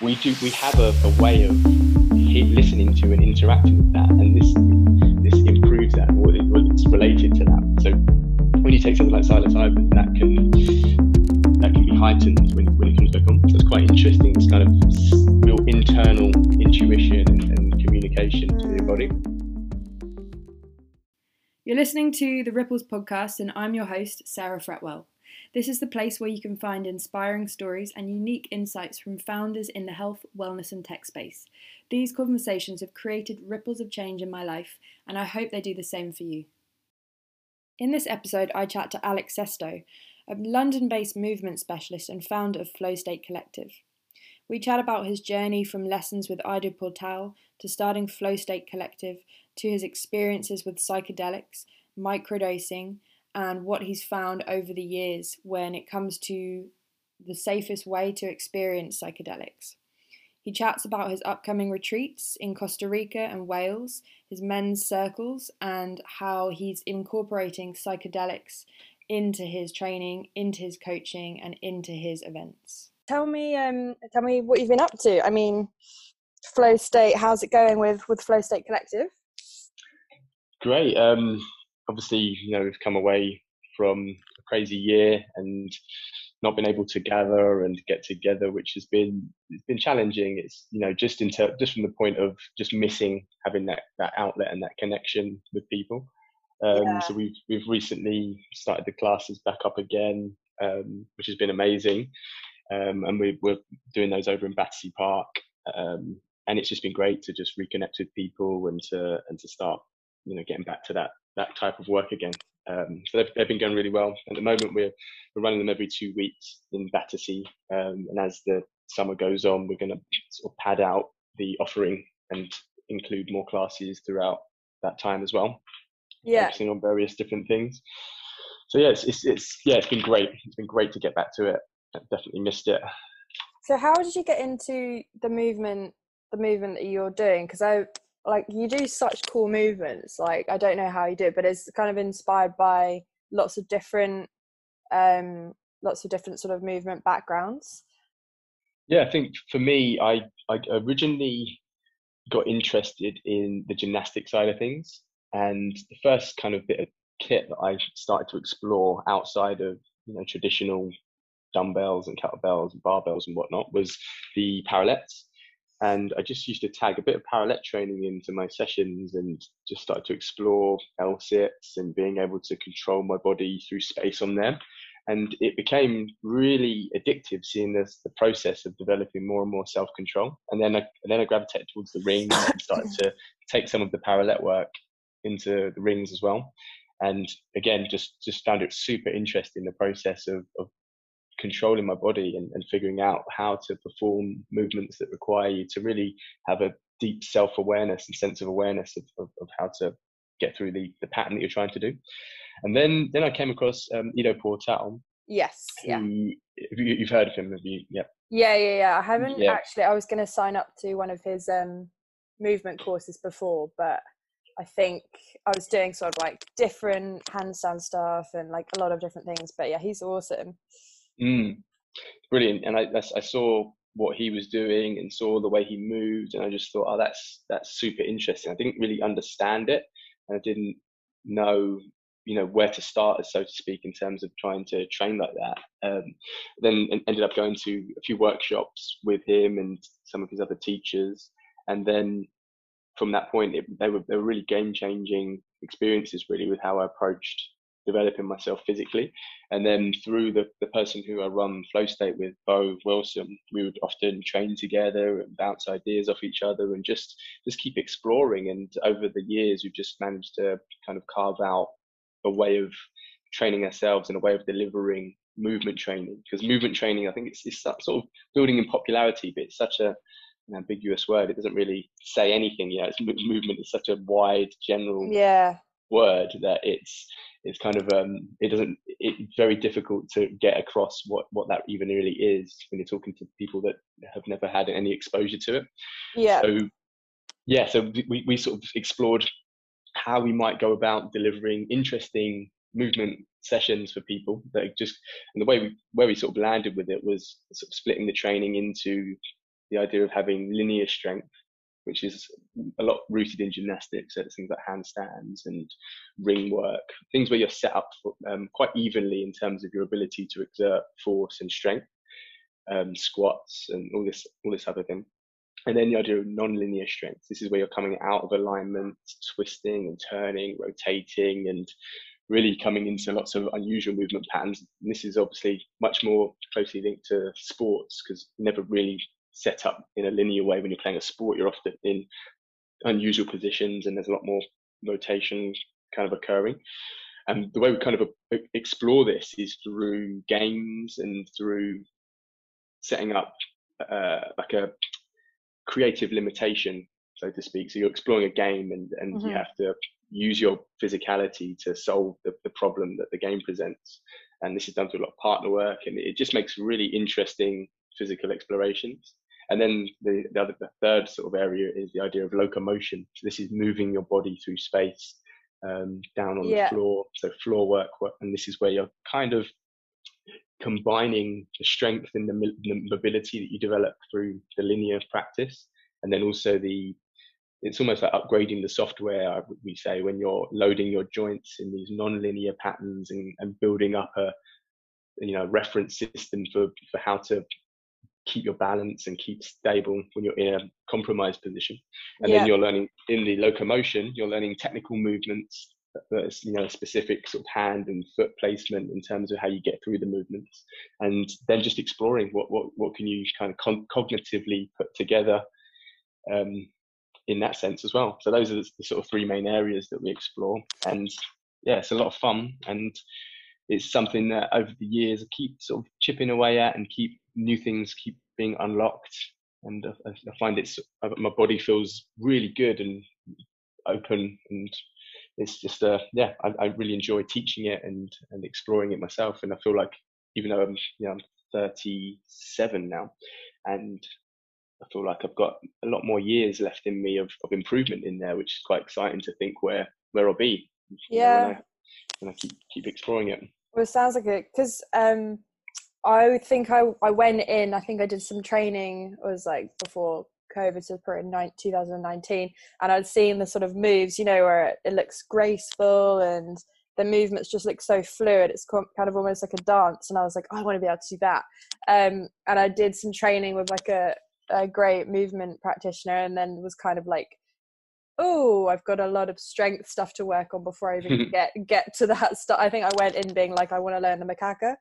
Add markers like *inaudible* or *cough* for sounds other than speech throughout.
we do we have a, a way of listening to and interacting with that, and this this improves that, or, it, it's related to that. So when you take something like psilocybin, that can that can be heightened when, when it comes back on. So it's quite interesting. This kind of real internal intuition and, and communication to the body. You're listening to the Ripples podcast, and I'm your host, Sarah Fretwell. This is the place where you can find inspiring stories and unique insights from founders in the health, wellness, and tech space. These conversations have created ripples of change in my life, and I hope they do the same for you. In this episode, I chat to Alex Sesto, a London based movement specialist and founder of Flow State Collective. We chat about his journey from lessons with Ido Portal to starting Flow State Collective to his experiences with psychedelics, microdosing, and what he's found over the years when it comes to the safest way to experience psychedelics. He chats about his upcoming retreats in Costa Rica and Wales, his men's circles, and how he's incorporating psychedelics into his training, into his coaching, and into his events. Tell me, um, tell me what you've been up to. I mean, Flow State. How's it going with with Flow State Collective? Great. Um, obviously, you know, we've come away from a crazy year and not been able to gather and get together, which has been it's been challenging. It's you know just in ter- just from the point of just missing having that that outlet and that connection with people. Um, yeah. So we've we've recently started the classes back up again, um, which has been amazing, um, and we, are doing those over in Battersea Park, um, and it's just been great to just reconnect with people and to and to start you know getting back to that that type of work again. Um, so they've, they've been going really well. At the moment, we're we're running them every two weeks in Battersea, um, and as the summer goes on, we're going to sort of pad out the offering and include more classes throughout that time as well. Yeah. Focusing on various different things. So yeah it's, it's, it's yeah it's been great. It's been great to get back to it. I definitely missed it. So how did you get into the movement the movement that you're doing? Because i like you do such cool movements like i don't know how you do it but it's kind of inspired by lots of different um lots of different sort of movement backgrounds yeah i think for me i i originally got interested in the gymnastic side of things and the first kind of bit of kit that I started to explore outside of you know traditional dumbbells and kettlebells and barbells and whatnot was the parallettes. And I just used to tag a bit of parallette training into my sessions and just started to explore L sits and being able to control my body through space on them. And it became really addictive seeing this the process of developing more and more self control. And then I and then I gravitated towards the rings and *laughs* started to take some of the parallette work into the rings as well. And again, just just found it super interesting the process of, of controlling my body and, and figuring out how to perform movements that require you to really have a deep self awareness and sense of awareness of, of, of, how to get through the, the pattern that you're trying to do. And then then I came across um, Ido Portal. Yes. Yeah. You, have heard of him, have you? Yeah. Yeah, yeah, yeah. I haven't yeah. actually. I was going to sign up to one of his um, movement courses before, but I think I was doing sort of like different handstand stuff and like a lot of different things. But yeah, he's awesome. Mm, brilliant. And I, I saw what he was doing and saw the way he moved, and I just thought, oh, that's that's super interesting. I didn't really understand it, and I didn't know you know where to start so to speak in terms of trying to train like that um, then ended up going to a few workshops with him and some of his other teachers and then from that point, it, they were they were really game changing experiences, really, with how I approached developing myself physically. And then through the, the person who I run Flow State with, Bo Wilson, we would often train together and bounce ideas off each other and just just keep exploring. And over the years, we've just managed to kind of carve out a way of training ourselves and a way of delivering movement training. Because movement training, I think it's, it's sort of building in popularity, but it's such a an ambiguous word. It doesn't really say anything. You know, it's, movement is such a wide, general yeah. word that it's it's kind of um, it doesn't it's very difficult to get across what what that even really is when you're talking to people that have never had any exposure to it. Yeah. So yeah, so we we sort of explored how we might go about delivering interesting movement sessions for people that just and the way we where we sort of landed with it was sort of splitting the training into the idea of having linear strength, which is a lot rooted in gymnastics. So it's things like handstands and ring work, things where you're set up for, um, quite evenly in terms of your ability to exert force and strength, um, squats and all this all this other thing. And then the idea of non-linear strength. This is where you're coming out of alignment, twisting and turning, rotating, and really coming into lots of unusual movement patterns. And this is obviously much more closely linked to sports because never really set up in a linear way when you're playing a sport. You're often in unusual positions and there's a lot more rotation kind of occurring. And the way we kind of explore this is through games and through setting up uh, like a creative limitation, so to speak. So you're exploring a game and, and mm-hmm. you have to use your physicality to solve the, the problem that the game presents. And this is done through a lot of partner work, and it just makes really interesting physical explorations. And then the, the, other, the third sort of area is the idea of locomotion. So this is moving your body through space um, down on yeah. the floor. So floor work, and this is where you're kind of combining the strength and the, the mobility that you develop through the linear practice, and then also the it's almost like upgrading the software we say when you're loading your joints in these non-linear patterns and, and building up a you know reference system for for how to keep your balance and keep stable when you're in a compromised position and yeah. then you're learning in the locomotion you're learning technical movements that's you know specific sort of hand and foot placement in terms of how you get through the movements and then just exploring what what, what can you kind of con- cognitively put together um, in that sense as well. So those are the, the sort of three main areas that we explore, and yeah, it's a lot of fun, and it's something that over the years I keep sort of chipping away at, and keep new things keep being unlocked, and I, I find it's my body feels really good and open, and it's just uh yeah, I, I really enjoy teaching it and and exploring it myself, and I feel like even though I'm you know I'm 37 now, and I feel like I've got a lot more years left in me of, of improvement in there, which is quite exciting to think where where I'll be. Yeah. Know, when, I, when I keep keep exploring it. Well, it sounds like it because um, I think I I went in. I think I did some training. It was like before COVID, so in 2019, and I'd seen the sort of moves, you know, where it, it looks graceful and the movements just look so fluid. It's kind of almost like a dance, and I was like, oh, I want to be able to do that. Um, and I did some training with like a a great movement practitioner and then was kind of like oh i've got a lot of strength stuff to work on before i even *laughs* get get to that stuff i think i went in being like i want to learn the macaca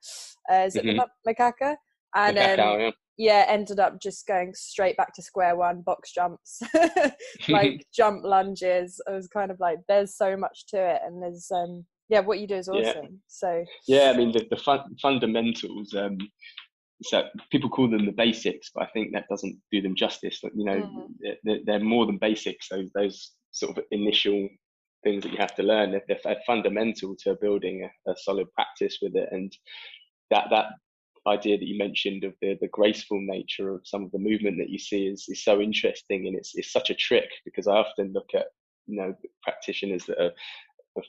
uh, is it mm-hmm. the macaca and um, yeah. yeah ended up just going straight back to square one box jumps *laughs* like *laughs* jump lunges i was kind of like there's so much to it and there's um yeah what you do is awesome yeah. so yeah i mean the, the fun, fundamentals um so people call them the basics, but I think that doesn't do them justice. You know, mm-hmm. they're, they're, more than basics. Those those sort of initial things that you have to learn, they're, they're fundamental to building a, a, solid practice with it. And that that idea that you mentioned of the the graceful nature of some of the movement that you see is is so interesting, and it's it's such a trick because I often look at you know practitioners that are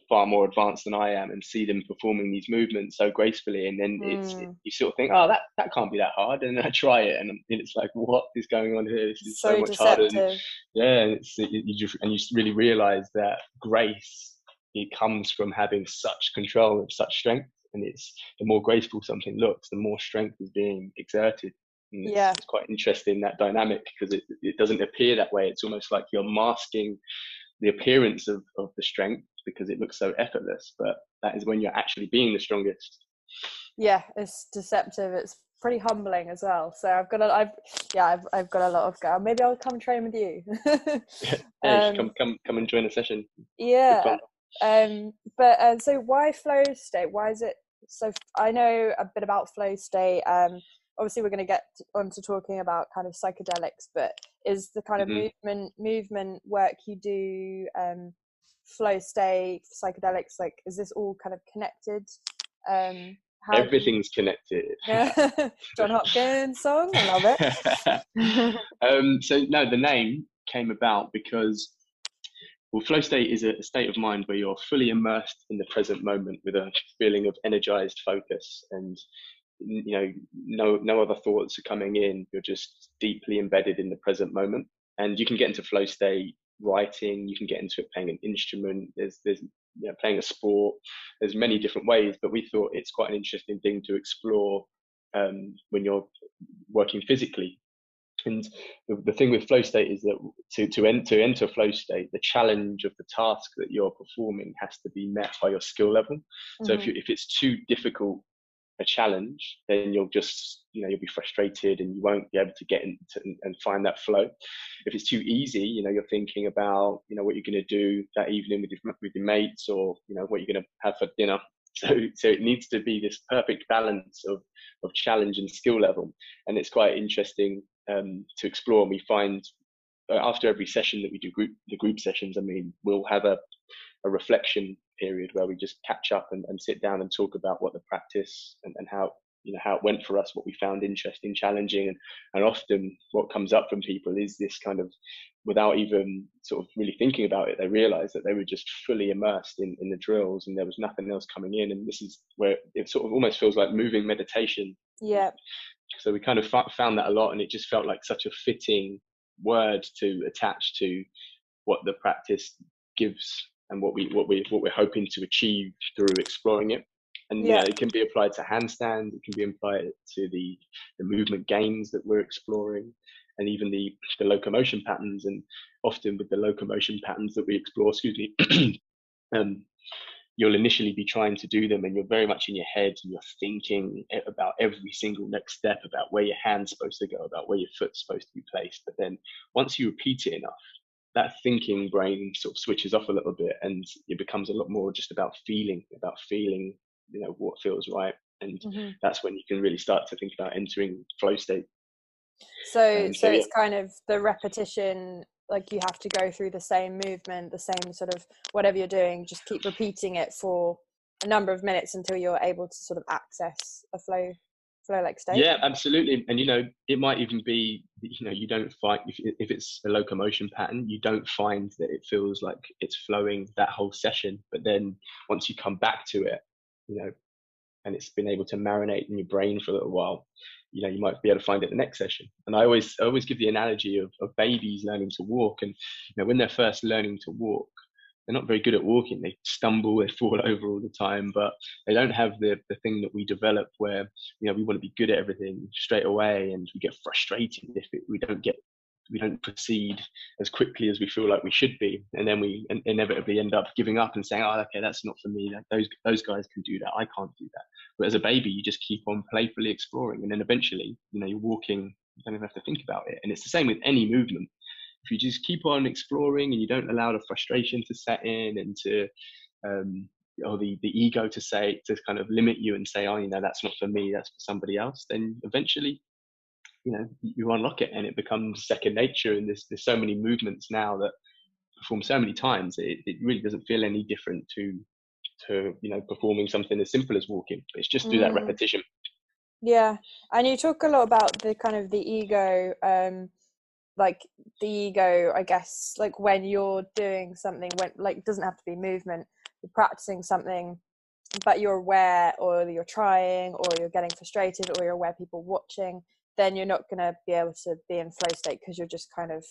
far more advanced than I am and see them performing these movements so gracefully. And then mm. it's it, you sort of think, oh, that that can't be that hard. And I try it, and it's like, what is going on here? This is so, so much deceptive. harder. And, yeah, and it's it, you just and you really realize that grace it comes from having such control of such strength. And it's the more graceful something looks, the more strength is being exerted. It's, yeah. it's quite interesting that dynamic because it, it doesn't appear that way. It's almost like you're masking the appearance of, of the strength because it looks so effortless, but that is when you're actually being the strongest. Yeah, it's deceptive. It's pretty humbling as well. So I've got a, I've, yeah, I've, I've got a lot of go. Maybe I'll come train with you. *laughs* *laughs* yeah, um, come, come, come and join a session. Yeah. Um, but uh, so why flow state? Why is it so? I know a bit about flow state. Um, obviously we're going to get on to talking about kind of psychedelics, but is the kind of mm-hmm. movement movement work you do um, flow state psychedelics like is this all kind of connected? Um everything's you... connected. *laughs* John hopkins song? I love it. *laughs* Um so no the name came about because well flow state is a state of mind where you're fully immersed in the present moment with a feeling of energized focus and you know no no other thoughts are coming in. You're just deeply embedded in the present moment. And you can get into flow state writing you can get into it playing an instrument there's there's you know, playing a sport there's many different ways but we thought it's quite an interesting thing to explore um, when you're working physically and the, the, thing with flow state is that to to, en- to enter flow state, the challenge of the task that you're performing has to be met by your skill level. Mm-hmm. So if mm-hmm. you, if it's too difficult a challenge, then you'll just, you know, you'll be frustrated and you won't be able to get into and find that flow. If it's too easy, you know, you're thinking about, you know, what you're going to do that evening with your, with your mates or, you know, what you're going to have for dinner. So, so it needs to be this perfect balance of, of challenge and skill level. And it's quite interesting um, to explore. And we find uh, after every session that we do group, the group sessions, I mean, we'll have a, a reflection period where we just catch up and, and sit down and talk about what the practice and, and how you know how it went for us what we found interesting challenging and, and often what comes up from people is this kind of without even sort of really thinking about it they realize that they were just fully immersed in, in the drills and there was nothing else coming in. And this is where it sort of almost feels like moving meditation. Yeah. So we kind of found that a lot and it just felt like such a fitting word to attach to what the practice gives and what we what we what we're hoping to achieve through exploring it. And yeah, yeah it can be applied to handstands. It can be applied to the the movement gains that we're exploring, and even the the locomotion patterns. And often with the locomotion patterns that we explore, excuse me, *clears throat* um, you'll initially be trying to do them and you're very much in your head and you're thinking about every single next step about where your hand's supposed to go about where your foot's supposed to be placed but then once you repeat it enough that thinking brain sort of switches off a little bit and it becomes a lot more just about feeling about feeling you know what feels right and mm-hmm. that's when you can really start to think about entering flow state so so, so, it's yeah. kind of the repetition like you have to go through the same movement the same sort of whatever you're doing just keep repeating it for a number of minutes until you're able to sort of access a flow flow like yeah absolutely. And you know it might even be you know you don't find if, if it's a locomotion pattern you don't find that it feels like it's flowing that whole session. But then once you come back to it you know and it's been able to marinate in your brain for a little while you know you might be able to find it the next session. And i always I always give the analogy of, of babies learning to walk. And you know when they're first learning to walk they're not very good at walking. They stumble, they fall *laughs* over all the time, but they don't have the, the thing that we develop where, you know, we want to be good at everything straight away and we get frustrated if it, we don't get we don't proceed as quickly as we feel like we should be, and then we inevitably end up giving up and saying, "Oh, okay, that's not for me. Those those guys can do that. I can't do that." But as a baby, you just keep on playfully exploring, and then eventually, you know, you're walking. You don't even have to think about it, and it's the same with any movement if you just keep on exploring and you don't allow the frustration to set in and to um, or the, the ego to say to kind of limit you and say oh you know that's not for me that's for somebody else then eventually you know you unlock it and it becomes second nature. And there's, there's so many movements now that perform so many times it, it really doesn't feel any different to to you know performing something as simple as walking. It's just through mm. that repetition. Yeah. And you talk a lot about the kind of the ego um like the ego i guess like when you're doing something when like doesn't have to be movement you're practicing something but you're aware or you're trying or you're getting frustrated or you're aware people watching then you're not going to be able to be in flow state because you're just kind of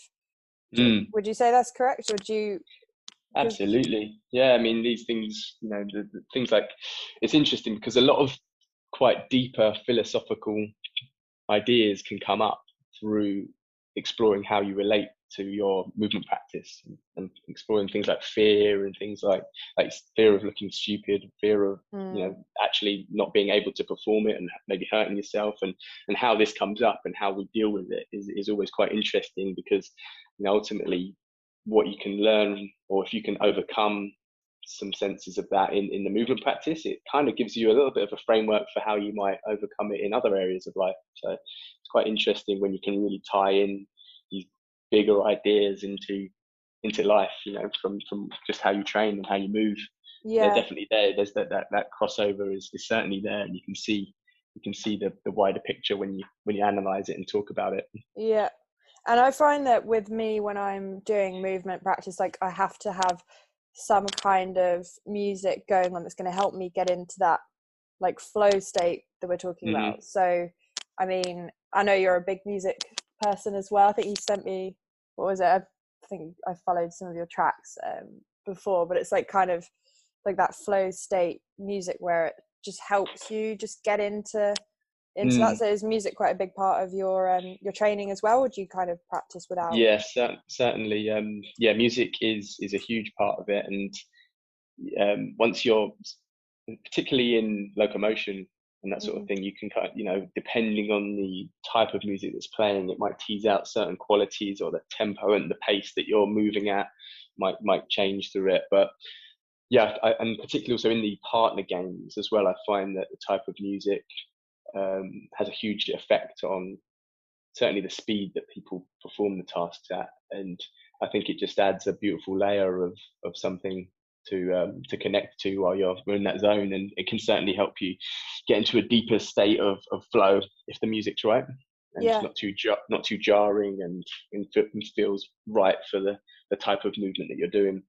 mm. would you say that's correct or do you absolutely yeah i mean these things you know the, the things like it's interesting because a lot of quite deeper philosophical ideas can come up through exploring how you relate to your movement practice and, and, exploring things like fear and things like like fear of looking stupid fear of mm. you know mm. actually not being able to perform it and maybe hurting yourself and and how this comes up and how we deal with it is, is always quite interesting because you know ultimately what you can learn or if you can overcome some senses of that in, in the movement practice, it kind of gives you a little bit of a framework for how you might overcome it in other areas of life. So it's quite interesting when you can really tie in these bigger ideas into into life, you know, from from just how you train and how you move. Yeah. They're definitely there. There's that, that that crossover is, is certainly there and you can see you can see the, the wider picture when you when you analyze it and talk about it. Yeah. And I find that with me when I'm doing movement practice, like I have to have some kind of music going on that's going to help me get into that like flow state that we're talking Mhm. about. So, I mean, I know you're a big music person as well. I think you sent me what was it? I think I followed some of your tracks um, before, but it's like kind of like that flow state music where it just helps you just get into into that. Mm. So, is music quite a big part of your um, your training as well? Or do you kind of practice without? Yeah, cer- certainly. Um, yeah, music is is a huge part of it, and um, once you're, particularly in locomotion and that sort of Mhm. thing, you can kind of, you know, depending on the type of music that's playing, it might tease out certain qualities or the tempo and the pace that you're moving at might might change through it. But yeah, I, and particularly also in the partner games as well, I find that the type of music um, has a huge effect on certainly the speed that people perform the tasks at, and I think it just adds a beautiful layer of of something to um, to connect to while you're in that zone, and it can certainly help you get into a deeper state of, of flow if the music's right and Yeah. not too jar- not too jarring and, and feels right for the the type of movement that you're doing.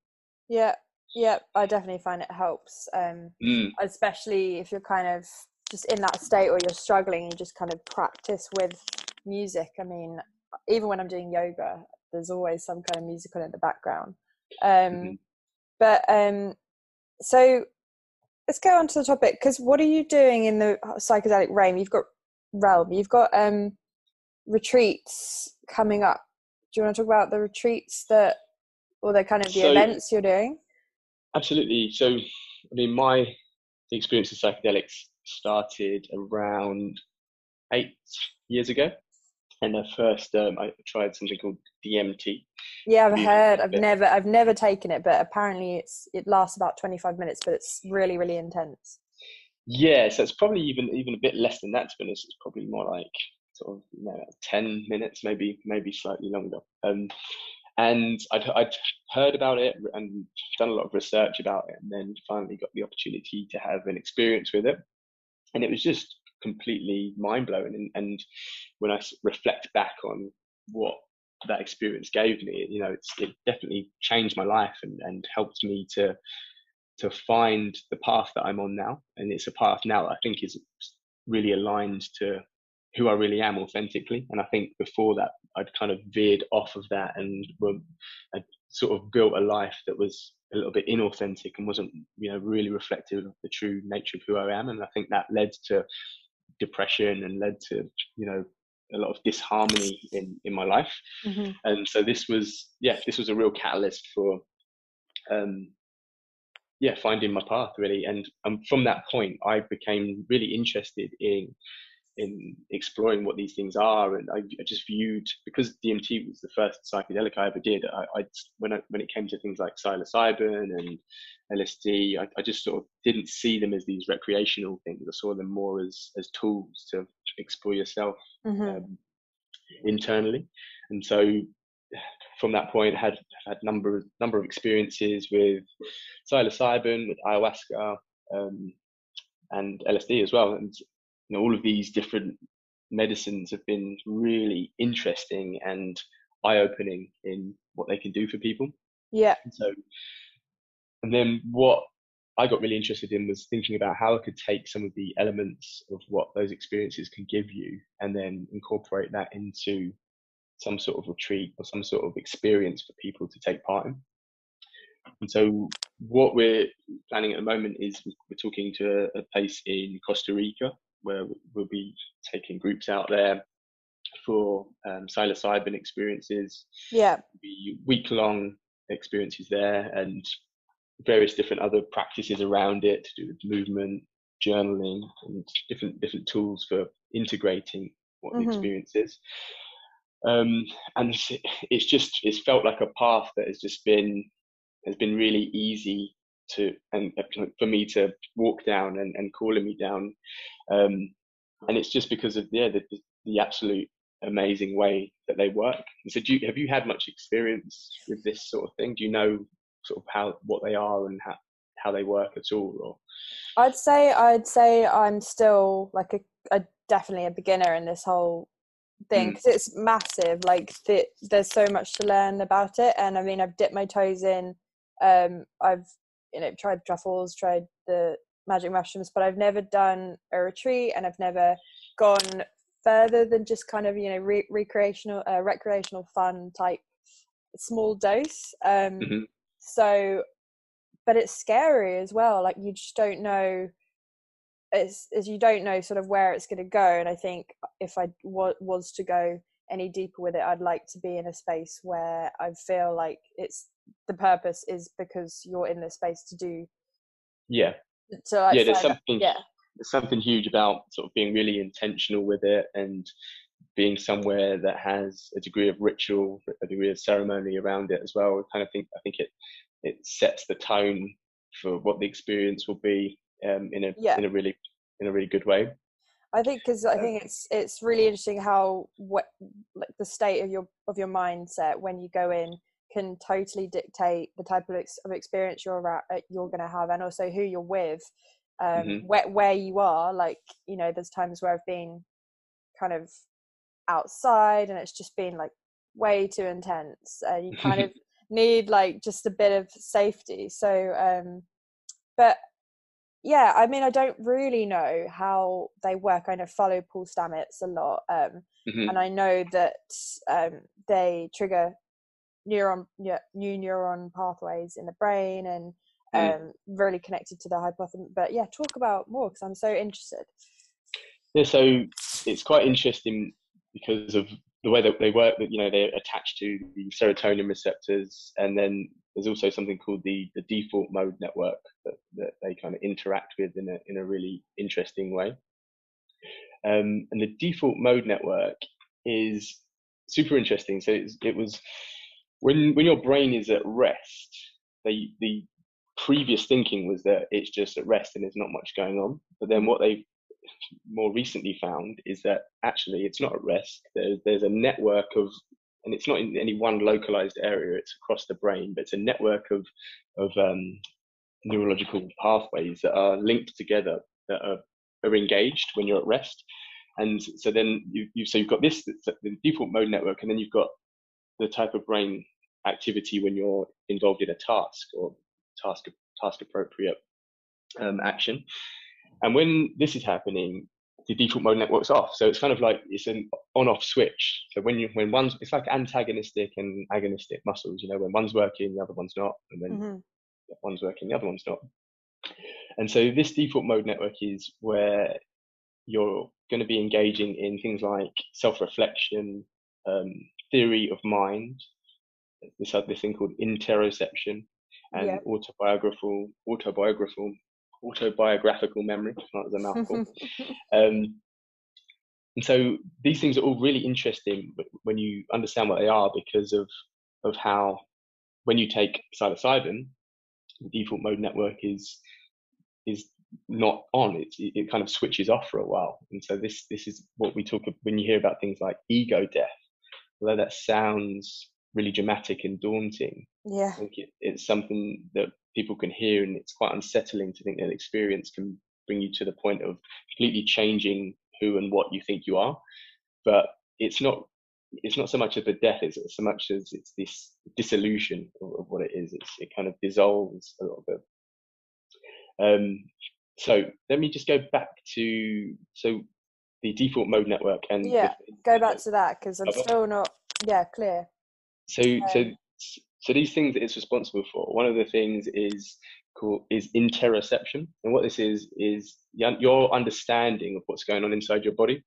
Yeah, yeah, I definitely find it helps. Um, Mm, especially if you're kind of just in that state or you're struggling you just kind of practice with music i mean even when i'm doing yoga there's always some kind of musical in the background um mhm. But um so let's go on to the topic because what are you doing in the psychedelic realm? You've got realm you've got um retreats coming up. Do you want to talk about the retreats that or the kind of the So- events you're doing? Absolutely. So, I mean, my experience of psychedelics started around eight years ago, and I first um, I tried something called DMT. Yeah, I've music heard. I've never, I've never taken it, but apparently it's it lasts about twenty five minutes, but it's really, really intense. Yeah, so it's probably even even a bit less than that. To be honest, it's probably more like sort of you know, ten minutes, maybe maybe slightly longer. Um, and I'd I'd heard about it and done a lot of research about it, and then finally got the opportunity to have an experience with it, and it was just completely mind blowing. And, and I reflect back on what that experience gave me, you know, it's, it definitely changed my life and, and helped me to to find the path that I'm on now. And it's a path now that I think is really aligned to who I really am authentically. And I think before that, I'd kind of veered off of that and were, I'd sort of built a life that was a little bit inauthentic and wasn't, you know, really reflective of the true nature of who I am. And I think that led to depression and led to, you know, a lot of disharmony in, in my life Mm-hmm. and so this was yeah this was a real catalyst for um yeah finding my path really and um, from that point i became really interested in in exploring what these things are and i, I just viewed because dmt was the first psychedelic i ever did i, I when I, when it came to things like psilocybin and lsd I, I just sort of didn't see them as these recreational things. I saw them more as as tools to explore yourself Mm-hmm. um, internally, and so from that point had had number number of experiences with psilocybin, with ayahuasca, um, and LSD as well, and you know all of these different medicines have been really interesting and eye opening in what they can do for people. Yeah. And so, and then what I got really interested in was thinking about how I could take some of the elements of what those experiences can give you and then incorporate that into some sort of retreat or some sort of experience for people to take part in. And so, what we're planning at the moment is we're talking to a place in Costa Rica where we'll be taking groups out there for um, psilocybin experiences, Yeah. be week long experiences there and various different other practices around it to do with movement journaling and different different tools for integrating what Mhm. the experience is um, and it's, it's just it's felt like a path that has just been has been really easy to and uh, for me to walk down and, and calling me down um, and it's just because of yeah the, the, absolute amazing way that they work. And so, do you, have you had much experience with this sort of thing? Do you know sort of how what they are and how how they work at all? Or I'd say I'd say I'm still like a, a definitely a beginner in this whole thing Mm. because it's massive. Like the, there's so much to learn about it, and I mean I've dipped my toes in. Um, I've you know tried truffles, tried the magic mushrooms, but I've never done a retreat and I've never gone further than just kind of you know re- recreational, uh, recreational fun type small dose. Um, hmm so, but it's scary as well. Like you just don't know. As as you don't know sort of where it's going to go, and I think if I wa- was to go any deeper with it, I'd like to be in a space where I feel like it's the purpose is because you're in this space to do Yeah, So like yeah. There's something yeah there's something huge about sort of being really intentional with it and being somewhere that has a degree of ritual, a degree of ceremony around it as well. I kind of think I think it it sets the tone for what the experience will be um, in a Yeah. in a really in a really good way. I think because I think it's it's really interesting how what like the state of your of your mindset when you go in can totally dictate the type of, ex- of experience you're at, uh, you're going to have and also who you're with um Mhm. where where you are like you know there's times where I've been kind of outside and it's just been like way too intense and you kind *laughs* of need like just a bit of safety so um but yeah i mean i don't really know how they work i know follow paul stamets a lot um Mhm. and i know that um they trigger neuron yeah, new neuron pathways in the brain and Mm. um really connected to the hypothalamus but yeah talk about more because i'm so interested Yeah, so it's quite interesting because of the way that they work. That you know they're attached to the serotonin receptors, and then there's also something called the the default mode network that, that they kind of interact with in a in a really interesting way. Um, and the default mode network is super interesting. So it was when when your brain is at rest, the the previous thinking was that it's just at rest and there's not much going on. But then what they more recently found is that actually it's not at rest. There's there's a network of, and it's not in any one localized area. It's across the brain, but it's a network of of um, neurological pathways that are linked together that are, are engaged when you're at rest. And so then you, you so you've got this the default mode network, and then you've got the type of brain activity when you're involved in a task or task task appropriate um, action. And when this is happening, the default mode network's off. So it's kind of like it's an on-off switch. So when you when one's it's like antagonistic and agonistic muscles. You know, when one's working, the other one's not, and then hmm one's working, the other one's not. And so this default mode network is where you're going to be engaging in things like self-reflection, um, theory of mind, this this thing called interoception, and Yeah. autobiographical, autobiographical, autobiographical memory. Not as a mouthful. *laughs* um, and so these things are all really interesting when you understand what they are because of of how when you take psilocybin, the default mode network is is not on. It it kind of switches off for a while. And so this this is what we talk of when you hear about things like ego death. Although that sounds really dramatic and daunting, yeah it, it's something that people can hear, and it's quite unsettling to think that experience can bring you to the point of completely changing who and what you think you are. But it's not. It's not so much of a death it's so much as it's this dissolution of, of what it is. It's, it kind of dissolves a little bit. Um, so let me just go back to so the default mode network and the- Yeah, go back to that because I'm still not yeah clear So, so, Um, so these things that it's responsible for. One of the things is called is interoception, and what this is is your understanding of what's going on inside your body.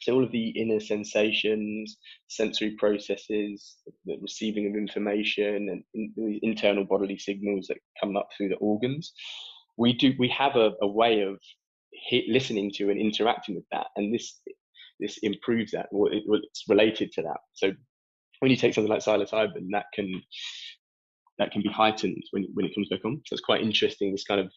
So all of the inner sensations, sensory processes, the receiving of information, and in, the internal bodily signals that come up through the organs. We do. We have a, a way of listening to and interacting with that, and this this improves that. Well, it's related to that. So when you take something like psilocybin, that can that can be heightened when when it comes back on. So it's quite interesting. This kind of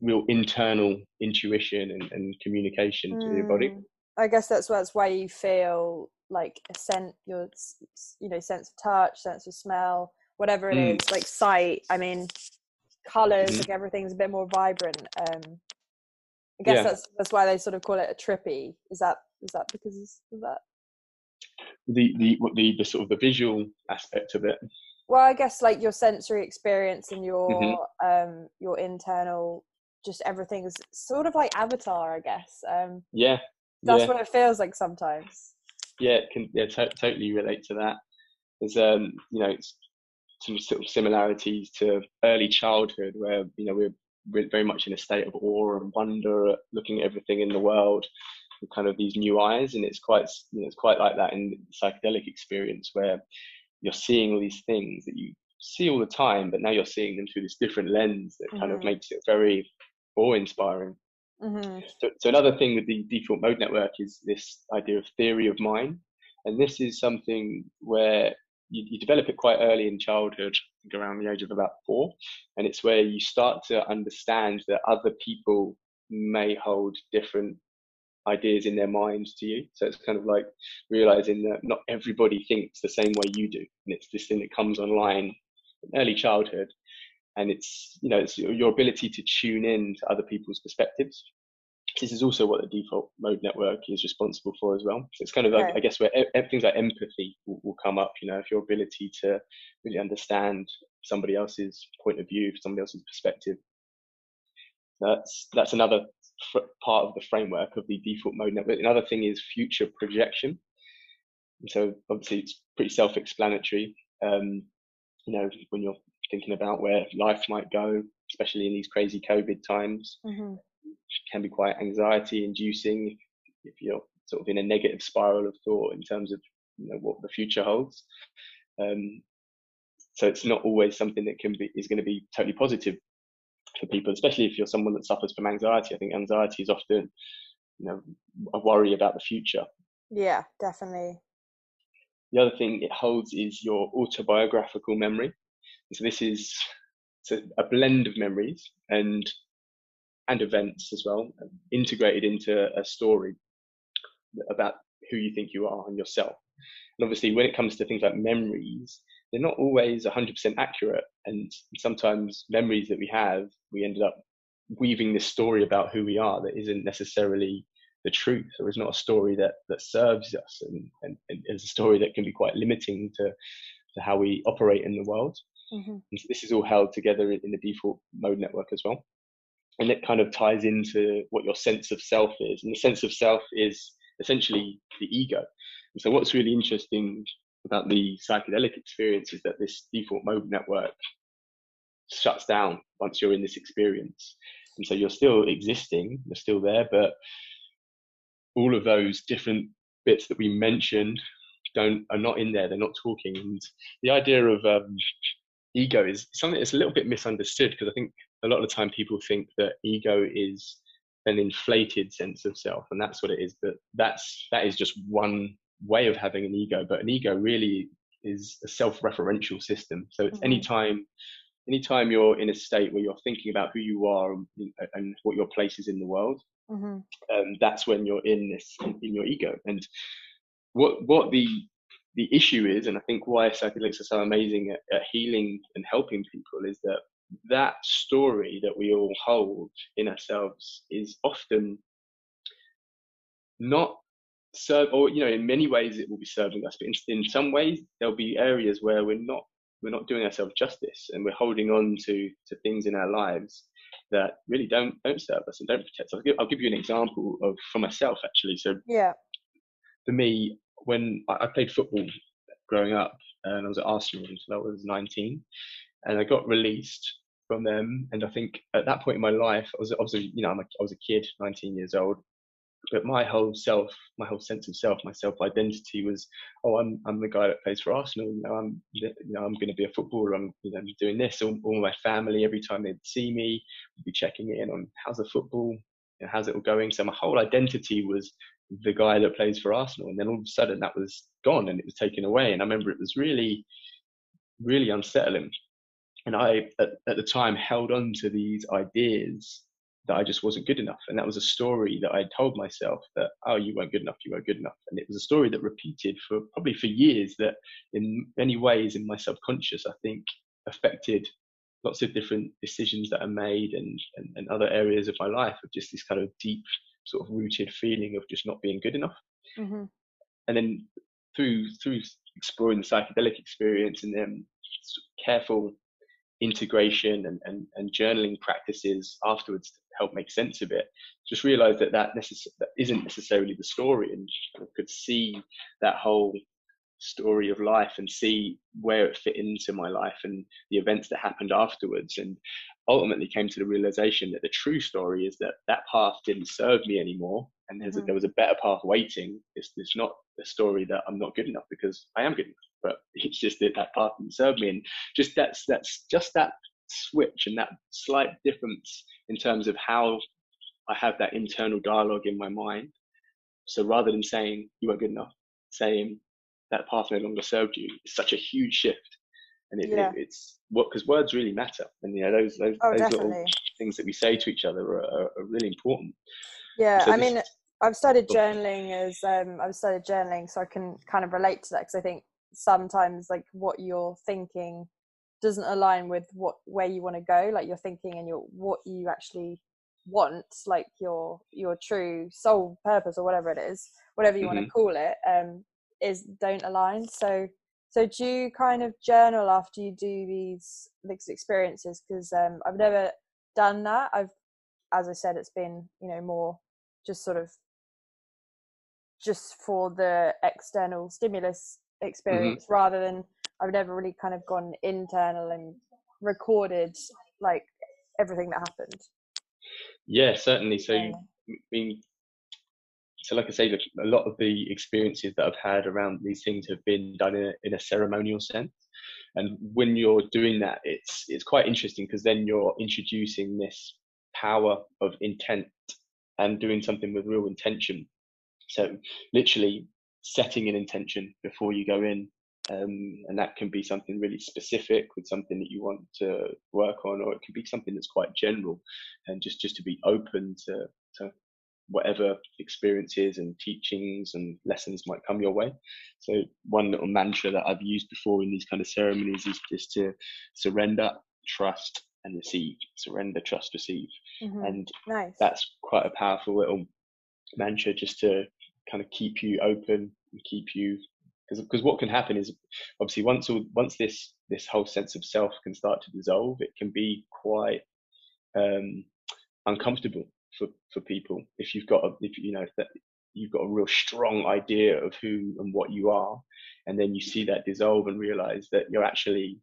real internal intuition and, and communication to your body. Mm, I guess that's that's why you feel like a scent your you know sense of touch sense of smell whatever it is Mm. like sight I mean colors Mhm. like everything's a bit more vibrant um I guess Yeah. that's that's why they sort of call it a trippy is that is that because of that The the what the the sort of the visual aspect of it. well I guess like your sensory experience and your Mhm. um your internal just everything is sort of like Avatar, I guess. Um, yeah, that's yeah. what it feels like sometimes. Yeah, can yeah to- totally relate to that. There's um you know some sort of similarities to early childhood where you know we're, we're very much in a state of awe and wonder at looking at everything in the world kind of these new eyes, and it's quite you know it's quite like that in the psychedelic experience where you're seeing all these things that you see all the time, but now you're seeing them through this different lens that kind Mhm. of makes it very awe-inspiring. hmm So, so another thing with the default mode network is this idea of theory of mind, and this is something where you, you develop it quite early in childhood, I think around the age of about four, and it's where you start to understand that other people may hold different ideas in their minds to you. So it's kind of like realizing that not everybody thinks the same way you do, and it's this thing that comes online in early childhood, and it's you know it's your ability to tune in to other people's perspectives. This is also what the default mode network is responsible for as well. So it's kind of like Right. I guess where e- things like empathy will, will come up. You know, if your ability to really understand somebody else's point of view, somebody else's perspective. That's that's another part of the framework of the default mode network. Another thing is future projection. And so obviously it's pretty self-explanatory. Um, you know, when you're thinking about where life might go, especially in these crazy COVID times, hmm can be quite anxiety inducing if you're sort of in a negative spiral of thought in terms of you know what the future holds um, so it's not always something that can be is going to be totally positive for people especially if you're someone that suffers from anxiety. I think anxiety is often you know a worry about the future. Yeah, definitely. the other thing it holds is your autobiographical memory. So this is a, a blend of memories and and events as well integrated into a story about who you think you are and yourself. And obviously when it comes to things like memories they're not always 100% accurate and sometimes memories that we have we ended up weaving this story about who we are that isn't necessarily the truth or is not a story that that serves us and, and, and is a story that can be quite limiting to to how we operate in the world hmm and so this is all held together in the default mode network as well. And it kind of ties into what your sense of self is. And the sense of self is essentially the ego. And so what's really interesting about the psychedelic experience is that this default mode network shuts down once you're in this experience. And so you're still existing, you're still there, but all of those different bits that we mentioned don't are not in there. They're not talking. And the idea of um, ego is something that's a little bit misunderstood because I think a lot of the time people think that ego is an inflated sense of self, and that's what it is. But that's that is just one way of having an ego. But an ego really is a self-referential system. So it's Mhm. anytime anytime you're in a state where you're thinking about who you are and, and what your place is in the world, hmm um, that's when you're in this in your ego. And what what the the issue is, and I think why psychedelics are so amazing at, at healing and helping people, is that that story that we all hold in ourselves is often not serve, or you know, in many ways it will be serving us, but in, in some ways there'll be areas where we're not we're not doing ourselves justice, and we're holding on to to things in our lives that really don't don't serve us and don't protect us. I'll give, I'll give you an example of for myself actually. So Yeah. for me, when I I played football growing up, and I was at Arsenal until I was 19, and I got released from them. And I think at that point in my life, I was obviously, you know, I'm a, I was a kid, 19 years old, but my whole self, my whole sense of self, my self identity was, oh, I'm I'm the guy that plays for Arsenal. You know, I'm you know I'm going to be a footballer. I'm you know doing this. All, all my family, every time they'd see me, would be checking in on how's the football, you know, how's it all going. So my whole identity was the guy that plays for Arsenal. And then all of a sudden that was gone and it was taken away. And I remember it was really, really unsettling. And I, at, at the time, held on to these ideas that I just wasn't good enough. And that was a story that I told myself that, oh, you weren't good enough, you weren't good enough. And it was a story that repeated for probably for years that in many ways in my subconscious, I think affected lots of different decisions that I made and, and, and other areas of my life of just this kind of deep sort of rooted feeling of just not being good enough. hmm And then through through exploring the psychedelic experience and then careful integration and, and, and journaling practices afterwards to help make sense of it, just realized that that, necess- that isn't necessarily the story and could see that whole story of life and see where it fit into my life and the events that happened afterwards and ultimately came to the realization that the true story is that that path didn't serve me anymore and mm-hmm. a, there was a better path waiting. It's, it's not a story that i'm not good enough because i am good enough but *laughs* it's just that that path didn't serve me. And just that's that's just that switch and that slight difference in terms of how i have that internal dialogue in my mind. So rather than saying you are good enough saying that path no longer served you it's such a huge shift. And it, yeah. it, it's what because words really matter. And you know those those, oh, those little things that we say to each other are, are, are really important. Yeah so i mean i've started journaling as um i've started journaling so i can kind of relate to that because i think sometimes like what you're thinking doesn't align with what where you want to go like you're thinking and your what you actually want like your your true soul purpose or whatever it is whatever you mm-hmm. want to call it um is don't align so so do you kind of journal after you do these these experiences because um, i've never done that i've as i said it's been you know more just sort of just for the external stimulus. Experience mm-hmm. rather than i've never really kind of gone internal and recorded like everything that happened yeah certainly so yeah. I mean, so like I say, a lot of the experiences that I've had around these things have been done in a, in a ceremonial sense. And when you're doing that, it's it's quite interesting because then you're introducing this power of intent and doing something with real intention. So literally setting an intention before you go in, um, and that can be something really specific with something that you want to work on, or it can be something that's quite general, and just just to be open to to whatever experiences and teachings and lessons might come your way. So one little mantra that I've used before in these kind of ceremonies is just to surrender, trust, and receive. Surrender, trust, receive. Mm-hmm. And nice. that's quite a powerful little mantra just to kind of keep you open and keep you because because what can happen is obviously once all, once this this whole sense of self can start to dissolve, it can be quite um, uncomfortable for for people. If you've got a, if you know that you've got a real strong idea of who and what you are and then you see that dissolve and realize that you're actually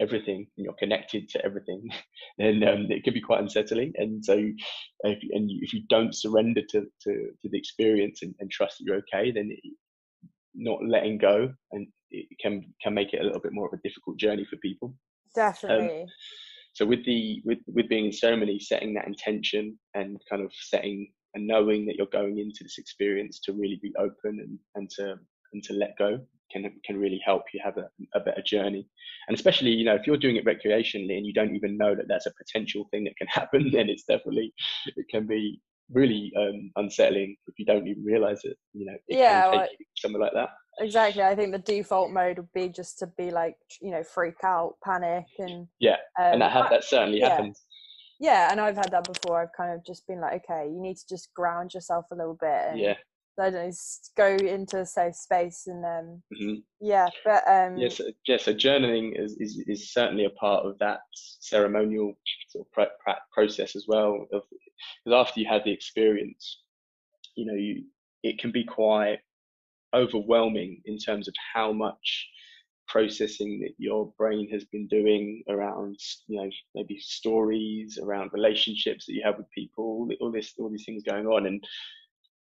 everything and you're connected to everything *laughs* then um, it can be quite unsettling. And so if, and if you don't surrender to, to, to the experience and, and, trust that you're okay then it, not letting go and it can can make it a little bit more of a difficult journey for people. Um, definitely. um, so with the with with being in ceremony setting that intention and kind of setting and knowing that you're going into this experience to really be open and and to and to let go can can really help you have a, a better journey. And especially you know if you're doing it recreationally and you don't even know that that's a potential thing that can *laughs* happen then it's definitely it can be really um, unsettling if you don't even realize it. You know it yeah well, something like that. Exactly i think the default mode would be just to be like you know freak out panic and yeah um, and that ha- that certainly yeah. happens. Yeah and i've had that before i've kind of just been like okay you need to just ground yourself a little bit and yeah I don't know, go into a safe space and um mm-hmm. yeah but um yes yeah, so, yeah, so journaling is, is is certainly a part of that ceremonial sort of pre- process as well of because after you have the experience you know you it can be quite overwhelming in terms of how much processing that your brain has been doing around you know maybe stories around relationships that you have with people all this all these things going on and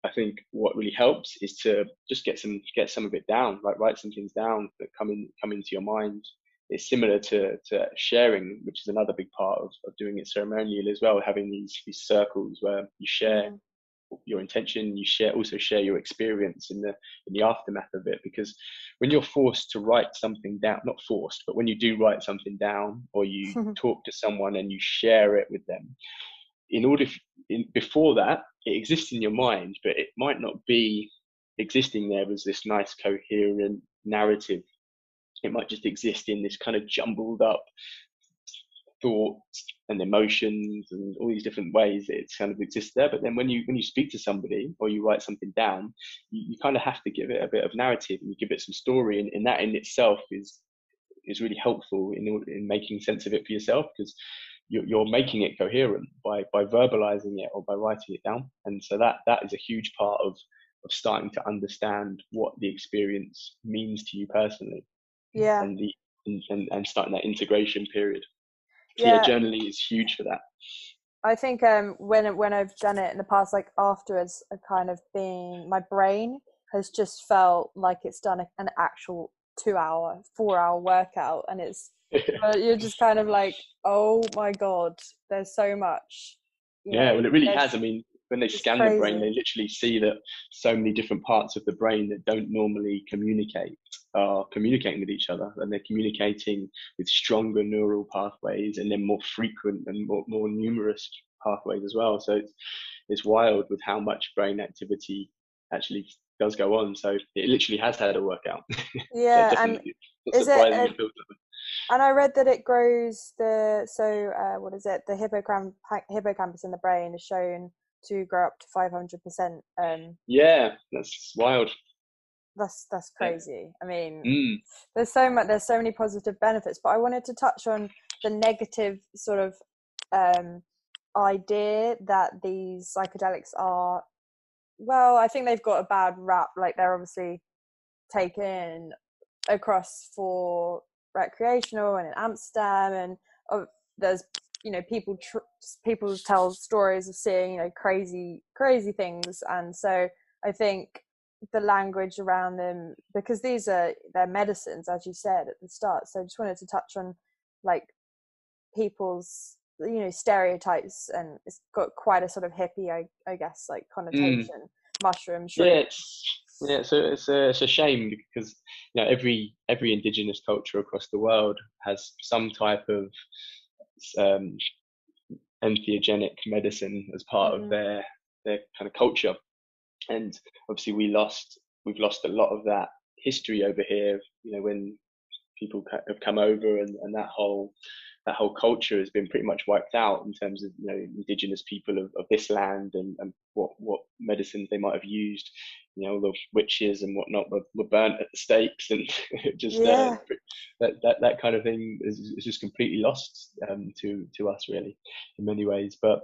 i think what really helps is to just get some get some of it down like write some things down that come in come into your mind. It's similar to to sharing which is another big part of, of doing it ceremonial as well having these these circles where you share mm. your intention you share also share your experience in the in the aftermath of it. Because when you're forced to write something down not forced but when you do write something down or you *laughs* talk to someone and you share it with them in order in, before that it exists in your mind but it might not be existing there as this nice coherent narrative it might just exist in this kind of jumbled up thoughts and emotions and all these different ways it kind of exists there. But then when you when you speak to somebody or you write something down, you, you kind of have to give it a bit of narrative and you give it some story, and, and that in itself is is really helpful in in making sense of it for yourself because you're, you're making it coherent by by verbalizing it or by writing it down. And so that that is a huge part of of starting to understand what the experience means to you personally. Yeah. And the and, and starting that integration period. Yeah. yeah. journaling is huge for that. I think um, when when I've done it in the past, like afterwards, I kind of been my brain has just felt like it's done an actual two hour, four hour workout, and it's *laughs* you're just kind of like, oh my god, there's so much. yeah, know, well, it really has. I mean, when they scan crazy. the brain, they literally see that so many different parts of the brain that don't normally communicate are communicating with each other, and they're communicating with stronger neural pathways, and then more frequent and more, more numerous pathways as well. So it's it's wild with how much brain activity actually does go on. So it literally has had a workout. *laughs* Yeah, and is it? A, and I read that it grows the so uh, what is it? The hippocamp- hippocampus in the brain is shown to grow up to five hundred percent. Um, yeah, that's wild. That's that's crazy. I mean, mm. there's so much. There's so many positive benefits, but I wanted to touch on the negative sort of um, idea that these psychedelics are well, I think they've got a bad rap. Like they're obviously taken across for recreational and in Amsterdam, and uh, there's you know people tr- people tell stories of seeing you know crazy crazy things, and so I think the language around them because these are they're medicines as you said at the start. So I just wanted to touch on like people's you know stereotypes and it's got quite a sort of hippie i, I guess like mm. connotation mm. mushroom yeah it's, yeah so it's a, it's a shame because you know every every indigenous culture across the world has some type of um, entheogenic medicine as part mm. of their their kind of culture and obviously we lost we've lost a lot of that history over here you know when people have come over and, and that whole that whole culture has been pretty much wiped out in terms of you know indigenous people of, of this land and, and what what medicines they might have used you know the witches and whatnot were, were burnt at the stakes and *laughs* just uh, yeah. uh, that, that that kind of thing is, is just completely lost um, to to us really in many ways. But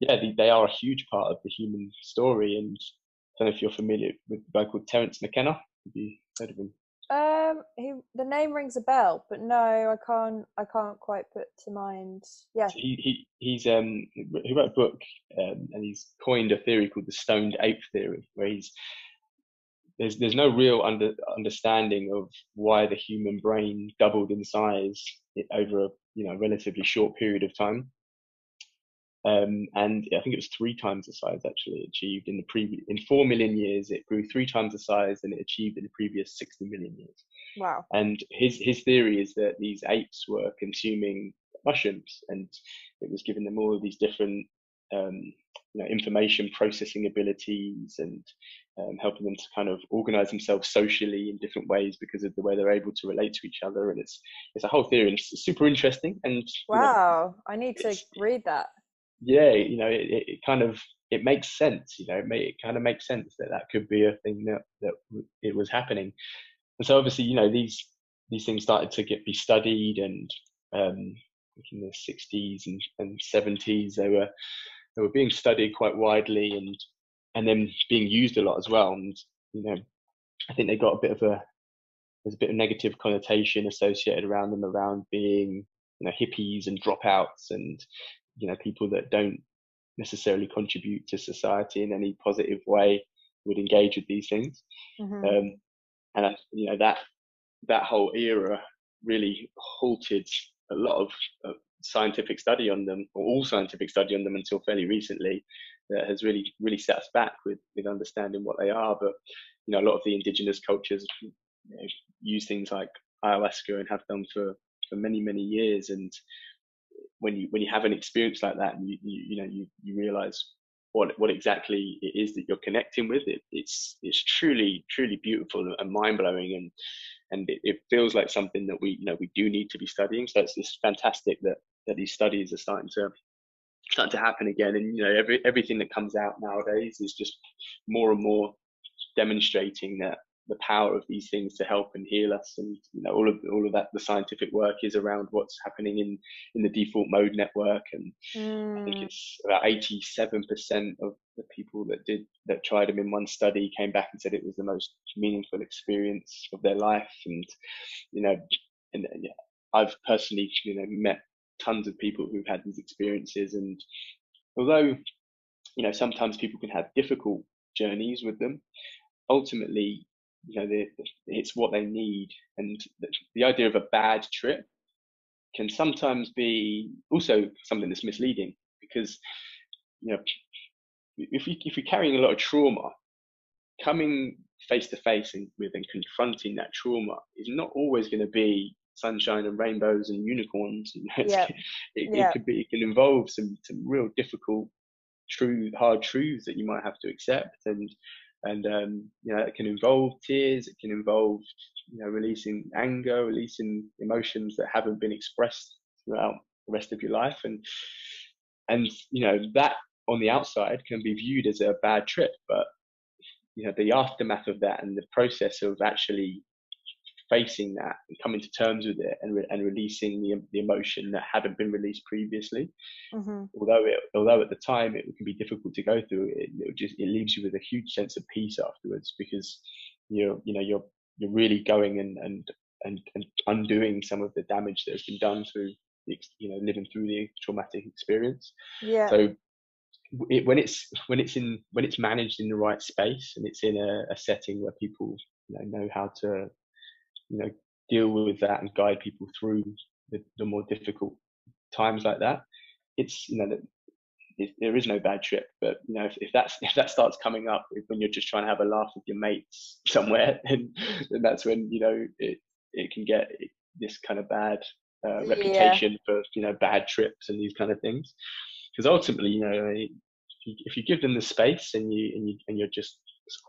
yeah they, they are a huge part of the human story and I don't know if you're familiar with a guy called Terence McKenna. Have you heard of him um, he the name rings a bell, but no, I can't. I can't quite put to mind. Yeah, he, he he's um he wrote a book um, and he's coined a theory called the stoned ape theory, where he's there's there's no real under, understanding of why the human brain doubled in size over a you know relatively short period of time. Um, and I think it was three times the size actually achieved in the previous in four million years. It grew three times the size than it achieved in the previous sixty million years. Wow! And his his theory is that these apes were consuming mushrooms, and it was giving them all of these different um, you know, information processing abilities and um, helping them to kind of organize themselves socially in different ways because of the way they're able to relate to each other. And it's it's a whole theory, and it's super interesting. And wow, you know, I need to read that yeah, you know, it, it kind of it makes sense. You know, it, may, it kind of makes sense that that could be a thing that that it was happening. And so obviously, you know, these these things started to get be studied, and um, in the 60s and, and 70s, they were they were being studied quite widely, and and then being used a lot as well. And you know, I think they got a bit of a there's a bit of negative connotation associated around them around being you know hippies and dropouts and you know people that don't necessarily contribute to society in any positive way would engage with these things. Mm-hmm. um, and I, you know that that whole era really halted a lot of scientific study on them or all scientific study on them until fairly recently that has really really set us back with with understanding what they are. But you know a lot of the indigenous cultures you know, use things like ayahuasca and have done for for many many years. And when you when you have an experience like that and you you, you know you, you realize what what exactly it is that you're connecting with it it's it's truly truly beautiful and mind blowing and and it, it, feels like something that we you know we do need to be studying. So it's, it's fantastic that that these studies are starting to starting to happen again. And you know every everything that comes out nowadays is just more and more demonstrating that the power of these things to help and heal us, and you know all of all of that. The scientific work is around what's happening in in the default mode network, and mm. I think mm. it's about eighty seven percent of the people that did that tried them in one study came back and said it was the most meaningful experience of their life, and you know, and yeah, I've personally you know met tons of people who've had these experiences, and although you know sometimes people can have difficult journeys with them ultimately you know it's what they need and the, the idea of a bad trip can sometimes be also something that's misleading because you know if you if you're carrying a lot of trauma coming face to face with and confronting that trauma is not always going to be sunshine and rainbows and unicorns *laughs* yeah. it, yeah. it could be it can involve some some real difficult true hard truths that you might have to accept and and um, you know it can involve tears it can involve you know releasing anger releasing emotions that haven't been expressed throughout the rest of your life. And and you know that on the outside can be viewed as a bad trip but you know the aftermath of that and the process of actually facing that and coming to terms with it and, re- and releasing the, the emotion that hadn't been released previously. Mm-hmm. Although it, although at the time it can be difficult to go through, it, it just it leaves you with a huge sense of peace afterwards because you're you know you're you're really going and and and, and undoing some of the damage that has been done through the, you know living through the traumatic experience. Yeah. So it, when it's when it's in when it's managed in the right space and it's in a, a setting where people you know, know how to you know deal with that and guide people through the, the more difficult times like that it's you know that there is no bad trip but you know if, if that's *laughs* if that starts coming up when you're just trying to have a laugh with your mates *laughs* somewhere then, then that's when you know it it can get this kind of bad uh, reputation yeah. for you know bad trips and these kind of things because ultimately you know if you give them the space and you and you and you're just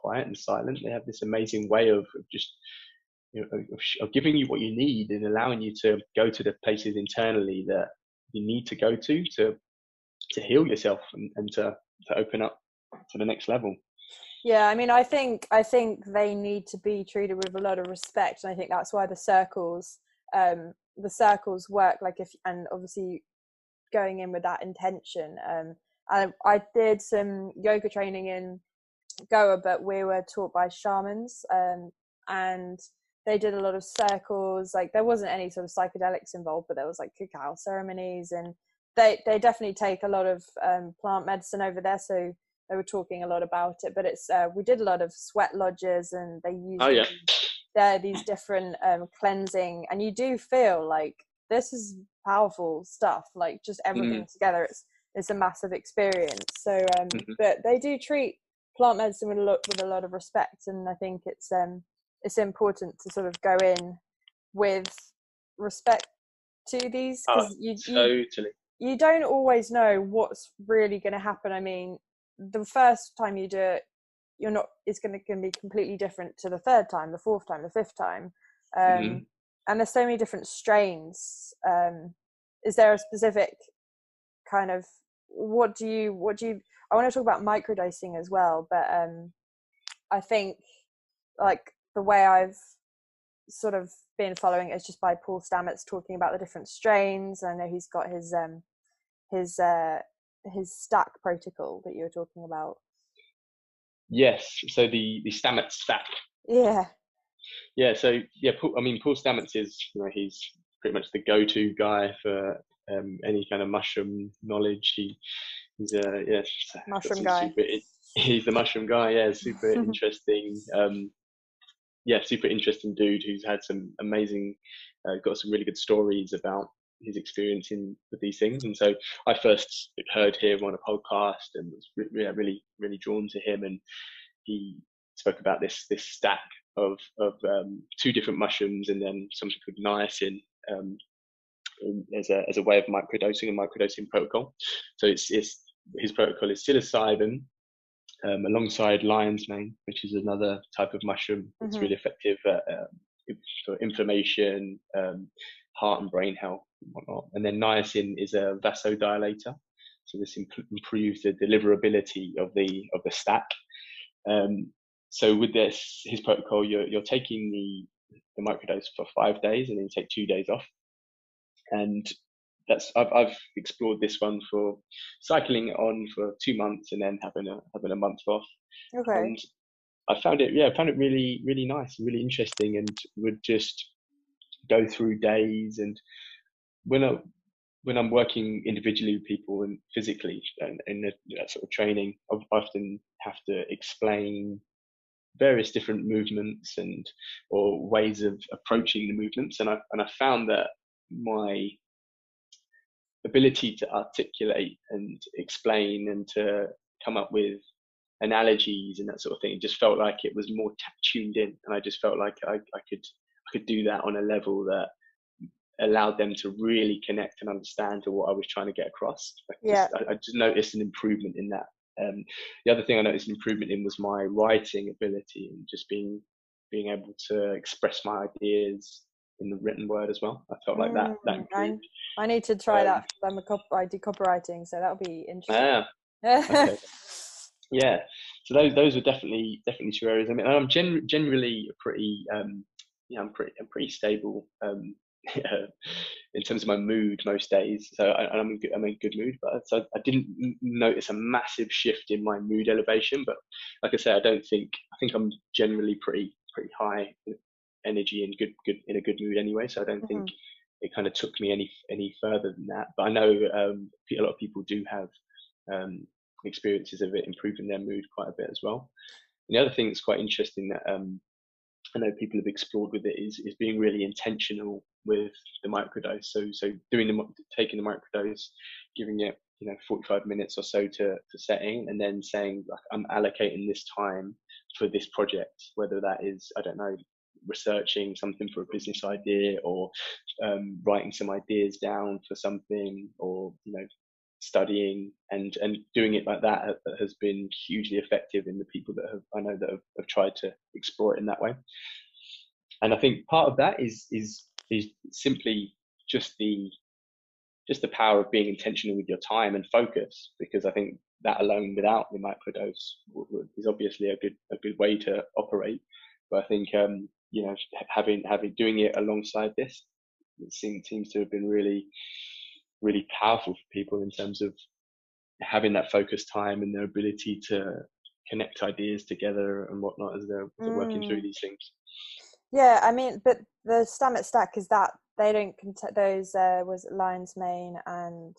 quiet and silent they have this amazing way of, of just you know, of, of giving you what you need and allowing you to go to the places internally that you need to go to to to heal yourself and, and to to open up to the next level. Yeah i mean i think i think they need to be treated with a lot of respect and i think that's why the circles um the circles work like if and obviously going in with that intention um I, I did some yoga training in goa but we were taught by shamans um and they did a lot of circles like there wasn't any sort of psychedelics involved but there was like cacao ceremonies and they they definitely take a lot of um, plant medicine over there so they were talking a lot about it but it's uh, we did a lot of sweat lodges and they use oh, yeah. there these different um, cleansing and you do feel like this is powerful stuff like just everything mm. together it's it's a massive experience so um, mm-hmm. but they do treat plant medicine with a lot with a lot of respect and i think it's um it's important to sort of go in with respect to these because oh, you, totally. you, you don't always know what's really going to happen i mean the first time you do it you're not it's going to be completely different to the third time the fourth time the fifth time um, mm-hmm. and there's so many different strains um, is there a specific kind of what do you what do you i want to talk about microdosing as well but um i think like the way I've sort of been following it is just by Paul Stamets talking about the different strains. I know he's got his um his uh his stack protocol that you were talking about. Yes, so the the Stamets stack. Yeah. Yeah, so yeah, Paul, I mean Paul Stamets is you know he's pretty much the go-to guy for um, any kind of mushroom knowledge. He he's a yes mushroom guy. Super, he's the mushroom guy. Yeah, super *laughs* interesting. Um, yeah, super interesting dude who's had some amazing, uh, got some really good stories about his experience in with these things. And so I first heard him on a podcast and was re- really, really drawn to him. And he spoke about this this stack of of um, two different mushrooms and then something called niacin um, as a as a way of microdosing and microdosing protocol. So it's it's his protocol is psilocybin, um, alongside lion's mane, which is another type of mushroom that's mm-hmm. really effective at, um, for inflammation, um, heart and brain health, and whatnot. And then niacin is a vasodilator, so this imp- improves the deliverability of the of the stack. Um, so with this, his protocol, you're you're taking the the microdose for five days, and then you take two days off. And that's I've, I've explored this one for cycling on for two months and then having a having a month off. Okay. And I found it yeah, I found it really really nice, really interesting, and would just go through days and when I when I'm working individually with people and physically and in that sort of training, I often have to explain various different movements and or ways of approaching the movements, and I and I found that my ability to articulate and explain and to come up with analogies and that sort of thing. It just felt like it was more tuned in, and I just felt like I, I could I could do that on a level that allowed them to really connect and understand to what I was trying to get across. I yeah. Just, I, I, just noticed an improvement in that. Um, the other thing I noticed an improvement in was my writing ability and just being being able to express my ideas in the written word as well. I felt like that that mm, I, I, need to try um, that. I'm a cop. I do copywriting, so that'll be interesting. Yeah. okay. *laughs* Yeah. So those those are definitely definitely two areas. I mean, I'm gen- generally a pretty um, yeah, I'm pretty I'm pretty stable um, *laughs* in terms of my mood most days. So I, am in good, I'm in good mood, but so I didn't notice a massive shift in my mood elevation. But like I say, I don't think I think I'm generally pretty pretty high energy and good good in a good mood anyway. So I don't mm-hmm. think it kind of took me any any further than that. But I know um, a lot of people do have um, experiences of it improving their mood quite a bit as well. And the other thing that's quite interesting that um, I know people have explored with it is is being really intentional with the microdose. So so doing the taking the microdose, giving it you know 45 minutes or so to, to setting, and then saying like I'm allocating this time for this project, whether that is I don't know researching something for a business idea or um, writing some ideas down for something or you know studying and and doing it like that has been hugely effective in the people that have I know that have, have tried to explore it in that way. And I think part of that is is is simply just the just the power of being intentional with your time and focus because I think that alone without the microdose is obviously a good a good way to operate. But I think um, you know having having doing it alongside this it seems seems to have been really really powerful for people in terms of having that focused time and their ability to connect ideas together and whatnot as they're, they're mm. working through mm. these things. Yeah, I mean, but the Stamets stack is that they don't contain those. Uh, was lion's mane and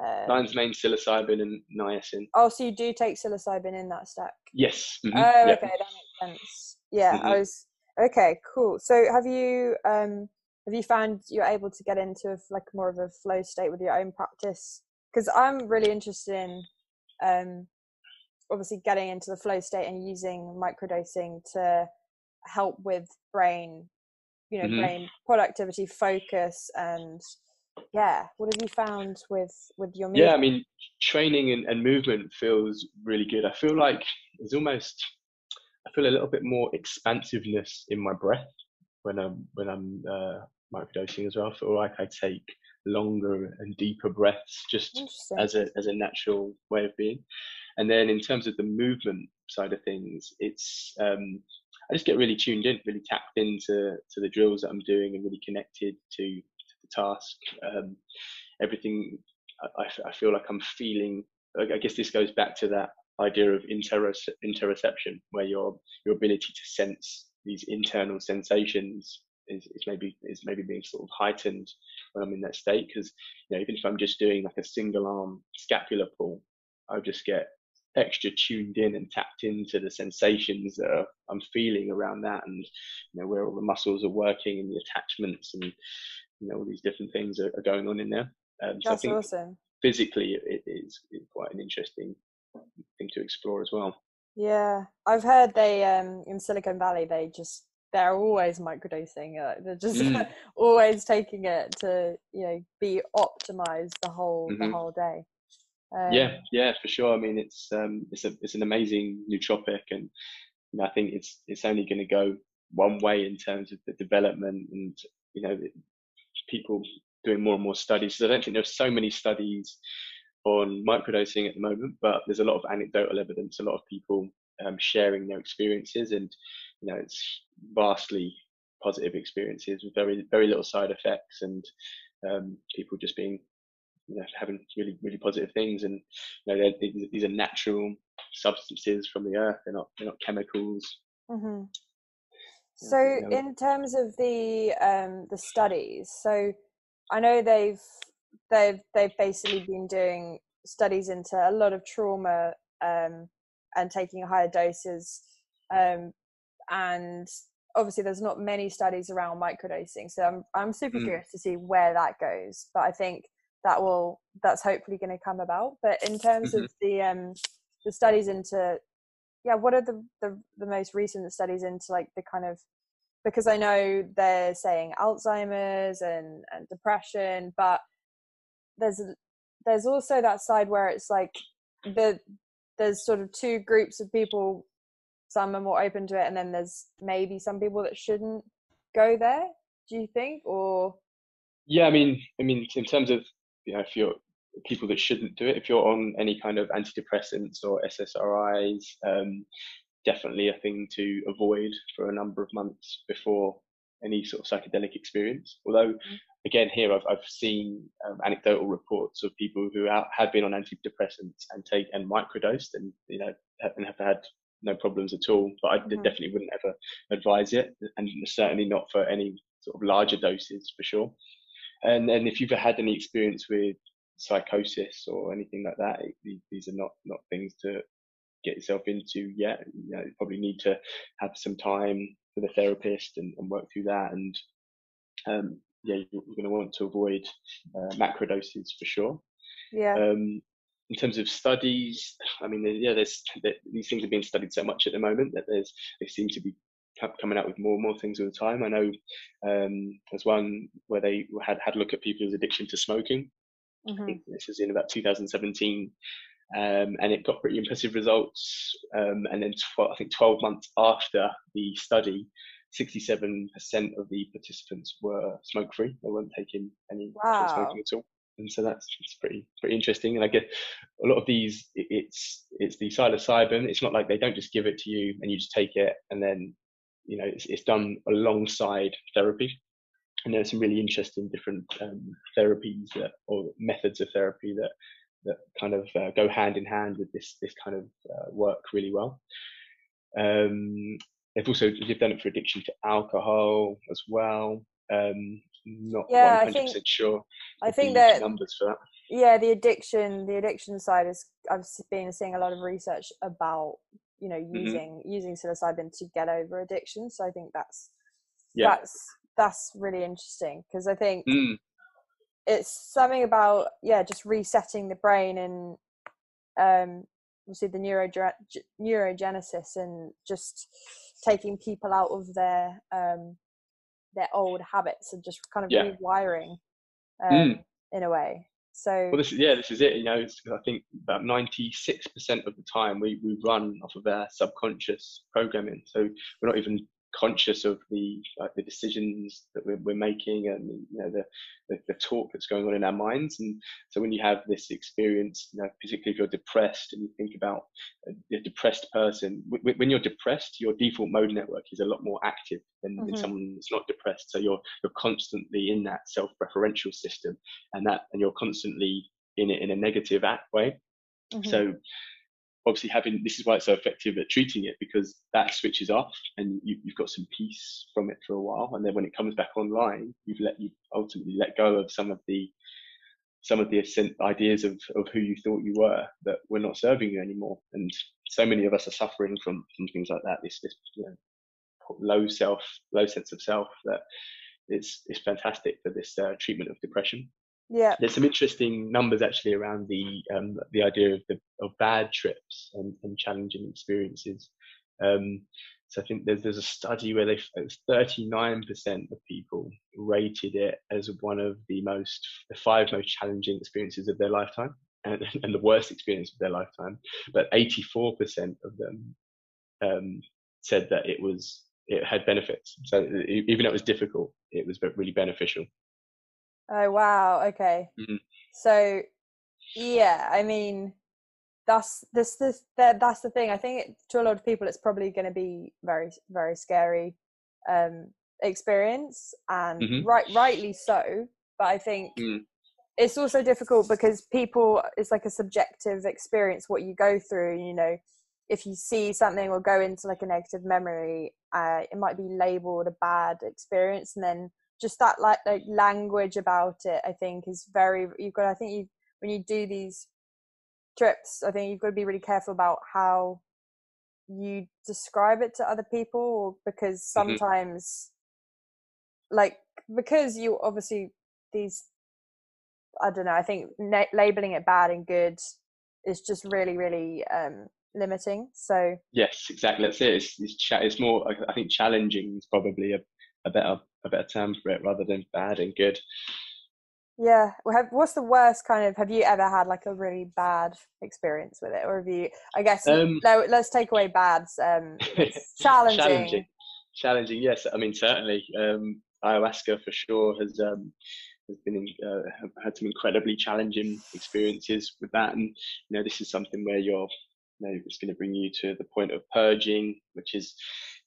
uh, lion's mane, psilocybin, and niacin. Oh, so you do take psilocybin in that stack? Yes. Mm-hmm. Oh, okay, that makes sense. Yeah, mm-hmm. I was okay. Cool. So, have you um have you found you're able to get into like more of a flow state with your own practice because i'm really interested in um, obviously getting into the flow state and using microdosing to help with brain you know mm-hmm. brain productivity focus and yeah what have you found with with your movement? yeah i mean training and, and movement feels really good i feel like it's almost i feel a little bit more expansiveness in my breath when I'm when I'm uh, microdosing as well. I feel like I take longer and deeper breaths just as a as a natural way of being. And then in terms of the movement side of things, it's um, I just get really tuned in, really tapped into to the drills that I'm doing, and really connected to, to the task. Um, everything I, I feel like I'm feeling. I guess this goes back to that idea of interoception, where your your ability to sense these internal sensations is, is maybe is maybe being sort of heightened when I'm in that state because you know even if I'm just doing like a single arm scapular pull, I'll just get extra tuned in and tapped into the sensations that I'm feeling around that and you know where all the muscles are working and the attachments and you know all these different things are, are going on in there. Um, so That's awesome. Physically, it is quite an interesting thing to explore as well. Yeah, I've heard they um in Silicon Valley they just they're always microdosing. Uh, they're just mm. *laughs* always taking it to you know be optimized the whole mm-hmm. the whole day. Um, yeah, yeah, for sure. I mean, it's um it's a it's an amazing nootropic, and you know, I think it's it's only going to go one way in terms of the development and you know people doing more and more studies. So I don't think there's so many studies on microdosing at the moment, but there's a lot of anecdotal evidence. A lot of people um, sharing their experiences, and you know it's vastly positive experiences with very very little side effects, and um, people just being you know having really really positive things, and you know these are natural substances from the earth. They're not they're not chemicals. Mm-hmm. So, in terms of the um, the studies, so I know they've they've they've basically been doing studies into a lot of trauma um, and taking higher doses, um, and obviously there's not many studies around microdosing. So I'm I'm super mm. curious to see where that goes. But I think that will that's hopefully going to come about. But in terms mm-hmm. of the um, the studies into yeah, what are the, the the most recent studies into like the kind of because I know they're saying Alzheimer's and, and depression, but there's there's also that side where it's like the there's sort of two groups of people. Some are more open to it, and then there's maybe some people that shouldn't go there. Do you think, or? Yeah, I mean, I mean, in terms of you know, if you're people that shouldn't do it, if you're on any kind of antidepressants or SSRIs, um, definitely a thing to avoid for a number of months before any sort of psychedelic experience. Although, mm-hmm. again, here I've, I've seen um, anecdotal reports of people who have been on antidepressants and take and microdosed and you know have, and have had no problems at all. But I mm-hmm. definitely wouldn't ever advise it, and certainly not for any sort of larger doses for sure. And then if you've had any experience with psychosis or anything like that, it, these are not not things to get yourself into yet. You, know, you probably need to have some time with a therapist and, and work through that. And um, yeah, you're, going to want to avoid uh, macro doses for sure. Yeah. Um, in terms of studies, I mean, yeah, there's these things are being studied so much at the moment that there's they seem to be coming out with more and more things all the time. I know um, there's one where they had had a look at people's addiction to smoking. Mm-hmm. this is in about 2017, um, and it got pretty impressive results. Um, and then, I think 12 months after the study, 67% of the participants were smoke free. They weren't taking any wow. smoking at all. And so that's pretty pretty interesting. And I guess a lot of these. It's it's the psilocybin. It's not like they don't just give it to you and you just take it and then you know it's, it's done alongside therapy. And there's some really interesting different um, therapies that, or methods of therapy that that kind of uh, go hand in hand with this this kind of uh, work really well. Um, they've also they've done it for addiction to alcohol as well. Um, not yeah, 100% I think, sure. I think that numbers for that. Yeah, the addiction the addiction side is I've been seeing a lot of research about you know mm-hmm. using mm-hmm. using psilocybin to get over addiction. So I think that's yeah. that's that's really interesting because I think mm it's something about yeah just resetting the brain and um obviously the neuro neurogenesis and just taking people out of their um their old habits and just kind of yeah. rewiring um, mm. in a way so well this is yeah this is it you know i think about 96% of the time we, we run off of our subconscious programming so we're not even conscious of the like the decisions that we're, we're making and you know the, the, the talk that's going on in our minds and so when you have this experience you know particularly if you're depressed and you think about a, a depressed person w- when you're depressed your default mode network is a lot more active than, mm-hmm. than someone that's not depressed so you're you're constantly in that self-referential system and that and you're constantly in it in a negative act way mm-hmm. so obviously having this is why it's so effective at treating it because that switches off and you, have got some peace from it for a while. And then when it comes back online you've let you ultimately let go of some of the some of the ideas of, of who you thought you were that were not serving you anymore. And so many of us are suffering from, from things like that this this you know, low self low sense of self that is is fantastic for this uh, treatment of depression yeah there's some interesting numbers actually around the um, the idea of the of bad trips and, and challenging experiences um, so I think there's there's a study where they 39% of people rated it as one of the most the five most challenging experiences of their lifetime *laughs* and, and the worst experience of their lifetime. But 84% of them um, said that it was it had benefits. So even though it was difficult, it was really beneficial. Oh wow. Okay. Mm-hmm. So yeah, I mean, that's this this that, that's the thing i think it, to a lot of people it's probably going to be very very scary um experience and Mhm. right rightly so but i think Mm. it's also difficult because people it's like a subjective experience what you go through you know if you see something or go into like a negative memory uh, it might be labeled a bad experience and then just that like, like language about it i think is very you've got i think you when you do these trips i think you've got to be really careful about how you describe it to other people because Mhm. sometimes like because you obviously these i don't know i think na- labeling it bad and good is just really really um limiting so Yes, exactly. That's it. It's, it's, cha- it's more. I- I think challenging is probably a, a better a better term for it rather than bad and good. yeah have, what's the worst kind of have you ever had like a really bad experience with it or have you i guess Um, no let's take away bads um *laughs* challenging, challenging, challenging. Yes, I mean certainly um, ayahuasca for sure has um, has been uh, had some incredibly challenging experiences with that, and you know this is something where you're you know it's going to bring you to the point of purging, which is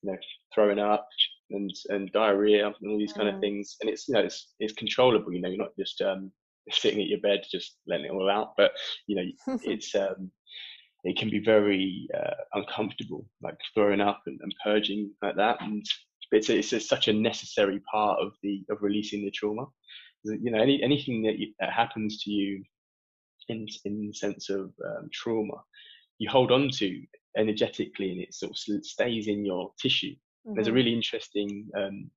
you know throwing up and and diarrhea and all these kind of Mm. things, and it's you know it's it's controllable. You know you're not just um, *laughs* sitting at your bed just letting it all out, but you know *laughs* it's um, it can be very uh, uncomfortable, like throwing up and, and purging like that. And it's it's just such a necessary part of the of releasing the trauma. You know, any anything that, you, that happens to you in in the sense of um, trauma, you hold on to energetically, and it sort of stays in your tissue. There's a Mhm. really interesting um,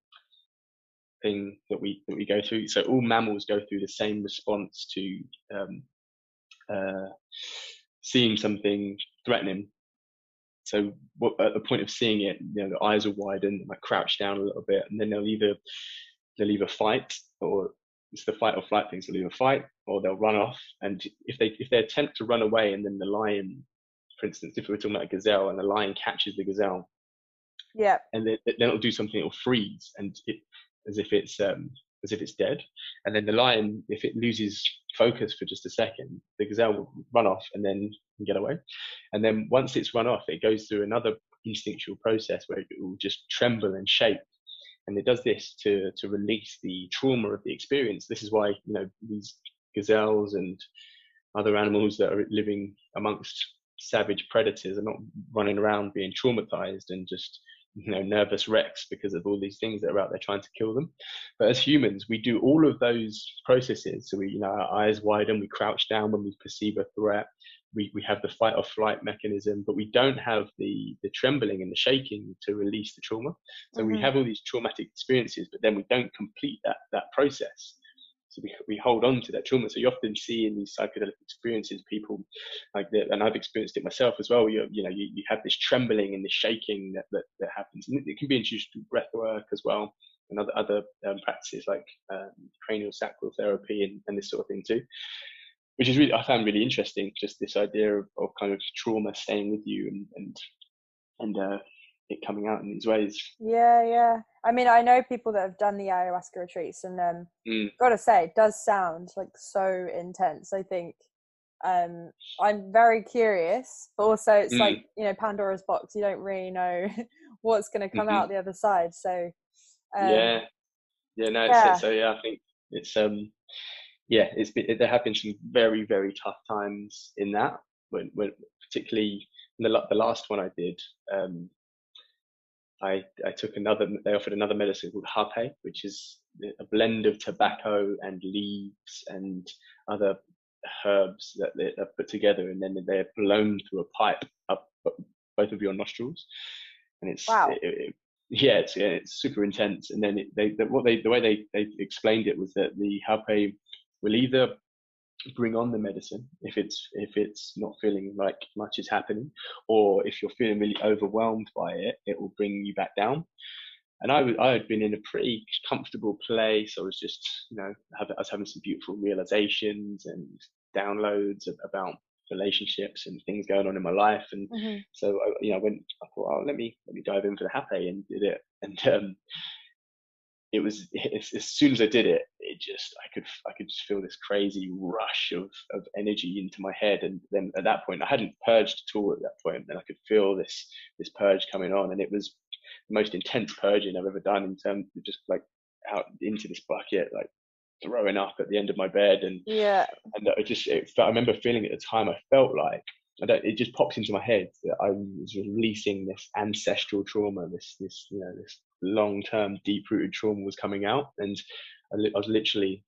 thing that we that we go through. So all mammals go through the same response to um, uh, seeing something threatening. So what, at the point of seeing it, you know, the eyes will widen, they might crouch down a little bit, and then they'll either they'll either fight or it's the fight or flight thing. So they'll either fight or they'll run off. And if they if they attempt to run away, and then the lion, for instance, if we were talking about a gazelle, and the lion catches the gazelle, yeah and then, then it'll do something. It'll freeze, and it as if it's um, as if it's dead. And then the lion, if it loses focus for just a second, the gazelle will run off and then get away. And then once it's run off, it goes through another instinctual process where it will just tremble and shake. And it does this to to release the trauma of the experience. This is why you know these gazelles and other animals that are living amongst savage predators are not running around being traumatized and just you know nervous wrecks because of all these things that are out there trying to kill them. But as humans we do all of those processes. So we you know our eyes widen we crouch down when we perceive a threat. We, we have the fight or flight mechanism but we don't have the the trembling and the shaking to release the trauma. So we Mhm. have all these traumatic experiences but then we don't complete that that process so we, we hold on to that trauma. So you often see in these psychedelic experiences, people like that, and I've experienced it myself as well. You, you know, you, you have this trembling and this shaking that, that, that happens. And it, can be introduced through breath work as well, and other, other um, practices like um, cranial sacral therapy and, and this sort of thing too. Which is really, I found really interesting, just this idea of, of kind of trauma staying with you and, and, and uh, it coming out in these ways. Yeah, yeah. I mean, I know people that have done the ayahuasca retreats, and um, Mm. gotta say, it does sound like so intense. I think um, I'm very curious, but also it's Mm. like you know Pandora's box. You don't really know *laughs* what's going to come Mhm. out the other side. So um, yeah yeah no it's, yeah. so yeah i think it's um yeah it's been, there have been some very very tough times in that when, when particularly in the, the last one i did um i i took another they offered another medicine called hape which is a blend of tobacco and leaves and other herbs that they- they're put together and then they're blown through a pipe up both of your nostrils and it's Wow. it, it, yeah, it's yeah, it's super intense. And then it, they the, what they the way they they explained it was that the hape will either bring on the medicine if it's if it's not feeling like much is happening, or if you're feeling really overwhelmed by it, it will bring you back down. And I was I had been in a pretty comfortable place. I was just you know have, I was having some beautiful realizations and downloads ab- about relationships and things going on in my life and mhm. so I, you know, I went. I thought, oh, let me let me dive in for the hape and did it. And um, it was as, as, soon as I did it, it just I could I could just feel this crazy rush of of energy into my head, and then at that point I hadn't purged at all at that point, and I could feel this this purge coming on, and it was the most intense purging I've ever done in terms of just like out into this bucket, like throwing up at the end of my bed, and yeah, and I just it, I remember feeling at the time I felt like I don't, it just pops into my head that I was releasing this ancestral trauma, this this you know this long term deep rooted trauma was coming out, and I, li- I was literally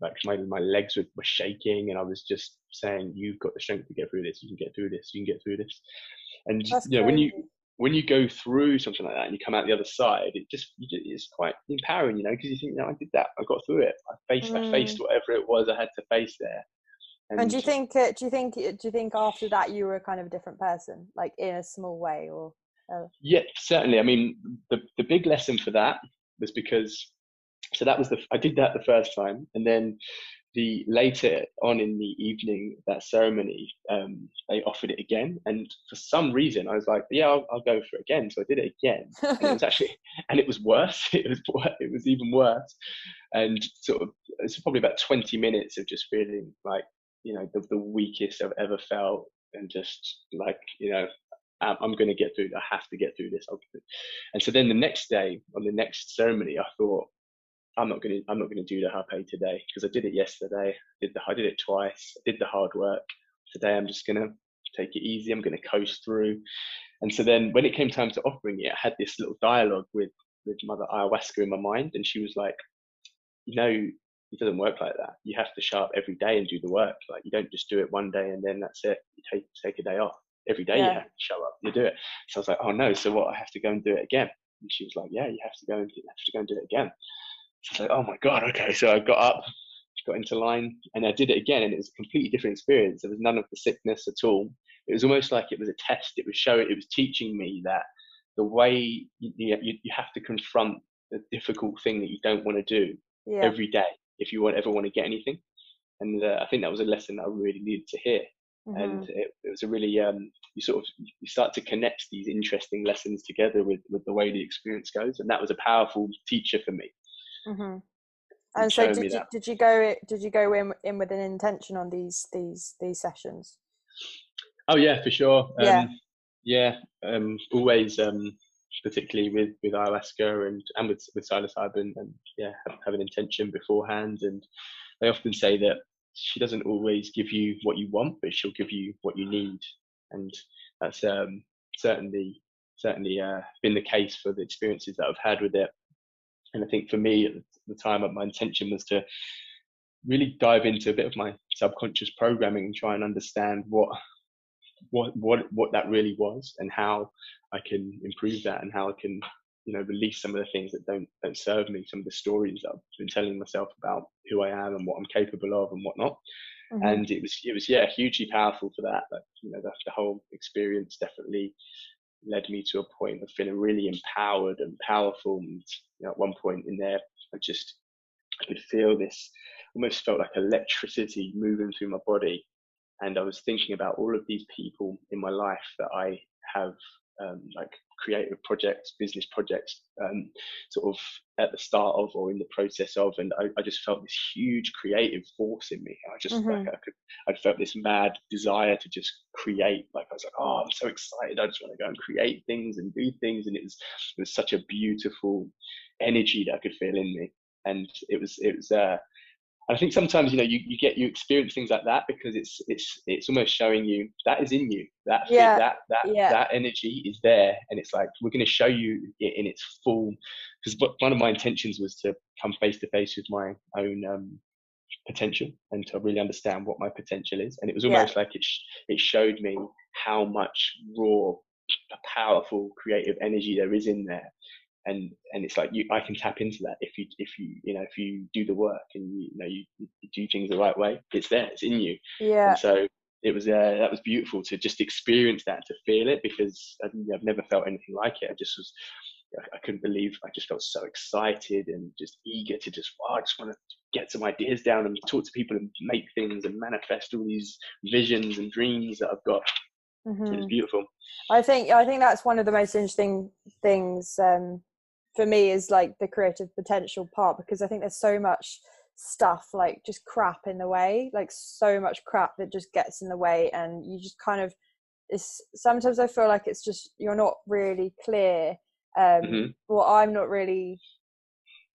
like my my legs were, were shaking, and I was just saying, "You've got the strength to get through this. You can get through this. You can get through this." And That's you know when you when you go through something like that and you come out the other side, it just it's quite empowering, you know, because you think, "No, I did that. I got through it. I faced I Mm. faced whatever it was I had to face there." And do you think do you think do you think after that you were a kind of a different person, like in a small way, or Yeah, certainly. I mean, the the big lesson for that was because so that was the I did that the first time, and then the later on in the evening that ceremony, um, they offered it again, and for some reason I was like, yeah, I'll, I'll go for it again. So I did it again, *laughs* and it was actually and it was worse. *laughs* It was it was even worse, and sort of it's probably about twenty minutes of just feeling like you know the, the weakest I've ever felt, and just like you know Um, I'm, I'm going to get through. I have to get through this. And so then the next day, on the next ceremony, I thought, I'm not going to, I'm not going to do the hape today because I did it yesterday. Did the, I did it twice. I did the hard work. Today, I'm just going to take it easy. I'm going to coast through. And so then, when it came time to offering it, I had this little dialogue with with Mother Ayahuasca in my mind, and she was like, you know, it doesn't work like that. You have to show up every day and do the work. Like you don't just do it one day and then that's it. You take take a day off every day Yeah. you have to show up, you do it. So I was like, oh no, so what? I have to go and do it again. And she was like, yeah, you have to go and you have to go and do it again. So I was like, oh my god, okay. So I got up, got into line, and I did it again, and it was a completely different experience. There was none of the sickness at all. It was almost like it was a test. It was showing, it was teaching me that the way you, you, you have to confront the difficult thing that you don't want to do yeah, every day if you want, ever want to get anything. And uh, I think that was a lesson that I really needed to hear mhm. and it, it was a really um, you sort of you start to connect these interesting lessons together with with the way the experience goes and that was a powerful teacher for me hmm And so, did you, did you go did you go in in with an intention on these these these sessions? oh yeah for sure um, Yeah. yeah um, always um, particularly with with ayahuasca and and with with psilocybin and yeah have, have an intention beforehand and they often say that she doesn't always give you what you want but she'll give you what you need. And that's um, certainly certainly uh, been the case for the experiences that I've had with it. And I think for me at the time my intention was to really dive into a bit of my subconscious programming and try and understand what what what what that really was and how I can improve that and how I can you know release some of the things that don't don't serve me some of the stories that I've been telling myself about who I am and what I'm capable of and whatnot. Mhm. and it was it was yeah hugely powerful for that like you know the, the whole experience definitely led me to a point of feeling really empowered and powerful. And you know, at one point in there I just I could feel this almost felt like electricity moving through my body. And I was thinking about all of these people in my life that I have um, like creative projects, business projects, um, sort of at the start of or in the process of, and I, I just felt this huge creative force in me. I just Mhm. like I could, I felt this mad desire to just create. Like I was like, oh, I'm so excited! I just want to go and create things and do things, and it was it was such a beautiful energy that I could feel in me, and it was it was uh, I think sometimes you know you, you get you experience things like that because it's it's it's almost showing you that is in you that fit- Yeah, that that yeah. that energy is there and it's like we're going to show you it in its full because one of my intentions was to come face to face with my own um, potential and to really understand what my potential is and it was Yeah. almost like it sh- it showed me how much raw powerful creative energy there is in there and and it's like you I can tap into that if you if you you know if you do the work and you, you know you, you do things the right way it's there it's in you. Yeah, and so it was uh, that was beautiful to just experience that to feel it because I've, I've never felt anything like it. I just was I- couldn't believe I just felt so excited and just eager to just oh, I just want to get some ideas down and talk to people and make things and manifest all these visions and dreams that I've got. It was mhm. beautiful. I think I think that's one of the most interesting things um, for me is like the creative potential part because I think there's so much stuff like just crap in the way like so much crap that just gets in the way and you just kind of it's sometimes i feel like it's just you're not really clear um hmm well i'm not really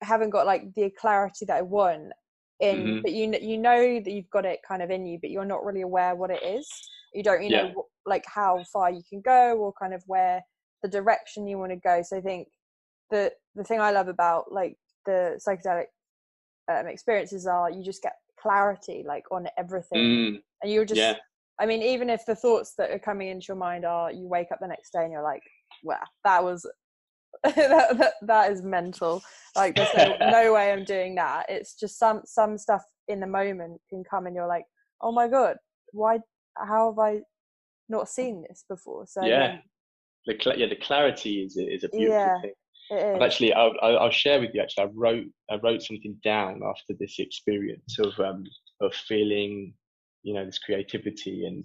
haven't got like the clarity that i want in Mhm. but you you know that you've got it kind of in you but you're not really aware what it is you don't you know Yeah. wh- like how far you can go or kind of where the direction you want to go so i think the the thing i love about like the psychedelic um, experiences are you just get clarity like on everything Mm, and you're just yeah. i mean even if the thoughts that are coming into your mind are you wake up the next day and you're like wow that was *laughs* that, that, that is mental like there's no, *laughs* no way i'm doing that it's just some some stuff in the moment can come and you're like oh my god why how have i not seen this before so Yeah. The cl- yeah, the clarity is a- is a beautiful Yeah, thing. Actually, I'll, I'll share with you. Actually, I wrote I wrote something down after this experience of um of feeling, you know, this creativity and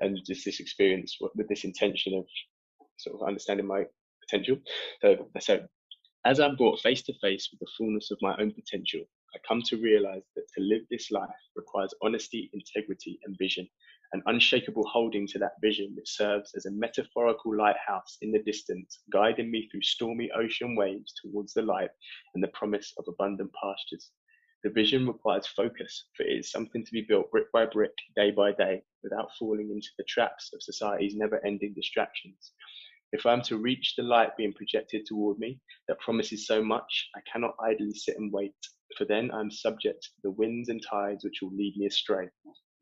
and just this experience with with this intention of sort of understanding my potential. So so as I'm brought face to face with the fullness of my own potential, I come to realize that to live this life requires honesty, integrity, and vision, an unshakable holding to that vision which serves as a metaphorical lighthouse in the distance, guiding me through stormy ocean waves towards the light and the promise of abundant pastures. The vision requires focus, for it is something to be built brick by brick, day by day, without falling into the traps of society's never ending distractions. If I am to reach the light being projected toward me that promises so much, I cannot idly sit and wait, for then I am subject to the winds and tides which will lead me astray.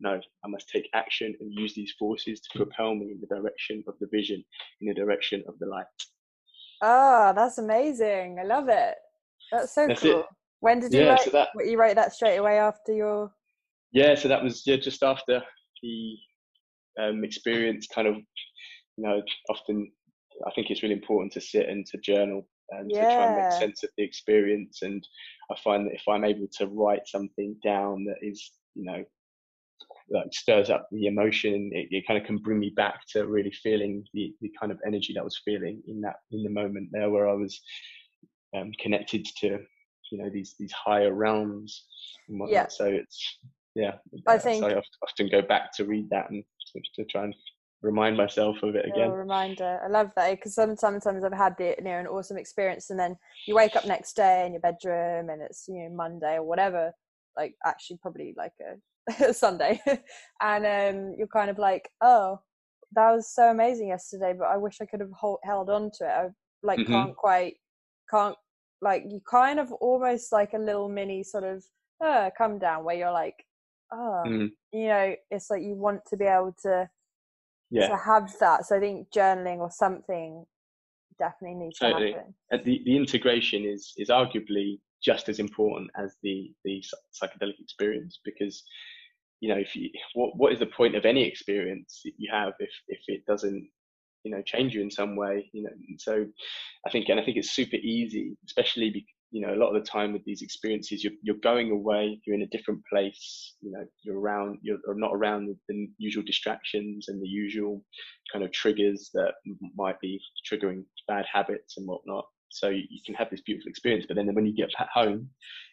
No, I must take action and use these forces to propel me in the direction of the vision, in the direction of the light. oh that's amazing i love it that's so That's it. cool when did you Yeah, write so that what, you wrote that straight away after your yeah, so that was yeah, just after the um, experience. Kind of, you know, often I think it's really important to sit and to journal and to try and make sense of the experience. And I find that if I'm able to write something down that is, you know, like stirs up the emotion, it, it kind of can bring me back to really feeling the, the kind of energy that I was feeling in that in the moment there, where I was um, connected to, you know, these these higher realms and whatnot. Yeah. So it's yeah. I think- so I often go back to read that and to, to try and remind myself of it again. reminder. I love that because sometimes I've had the you know an awesome experience, and then you wake up next day in your bedroom, and it's you know Monday or whatever. Like actually, probably like a *laughs* Sunday, and um, you're kind of like, oh, that was so amazing yesterday, but I wish I could have hold, held on to it. I like Mhm. can't quite can't like you kind of almost like a little mini sort of uh, come down where you're like, oh, Mm, you know, it's like you want to be able to yeah. to have that. So I think journaling or something definitely needs Totally. to happen. And the, the integration is is arguably just as important as the the psychedelic experience because you know if you what what is the point of any experience that you have if if it doesn't you know change you in some way you know? So i think and i think it's super easy especially be, you know a lot of the time with these experiences you're, you're going away you're in a different place you know you're around you're not around the, the usual distractions and the usual kind of triggers that might be triggering bad habits and whatnot. So you, you can have this beautiful experience but then when you get back home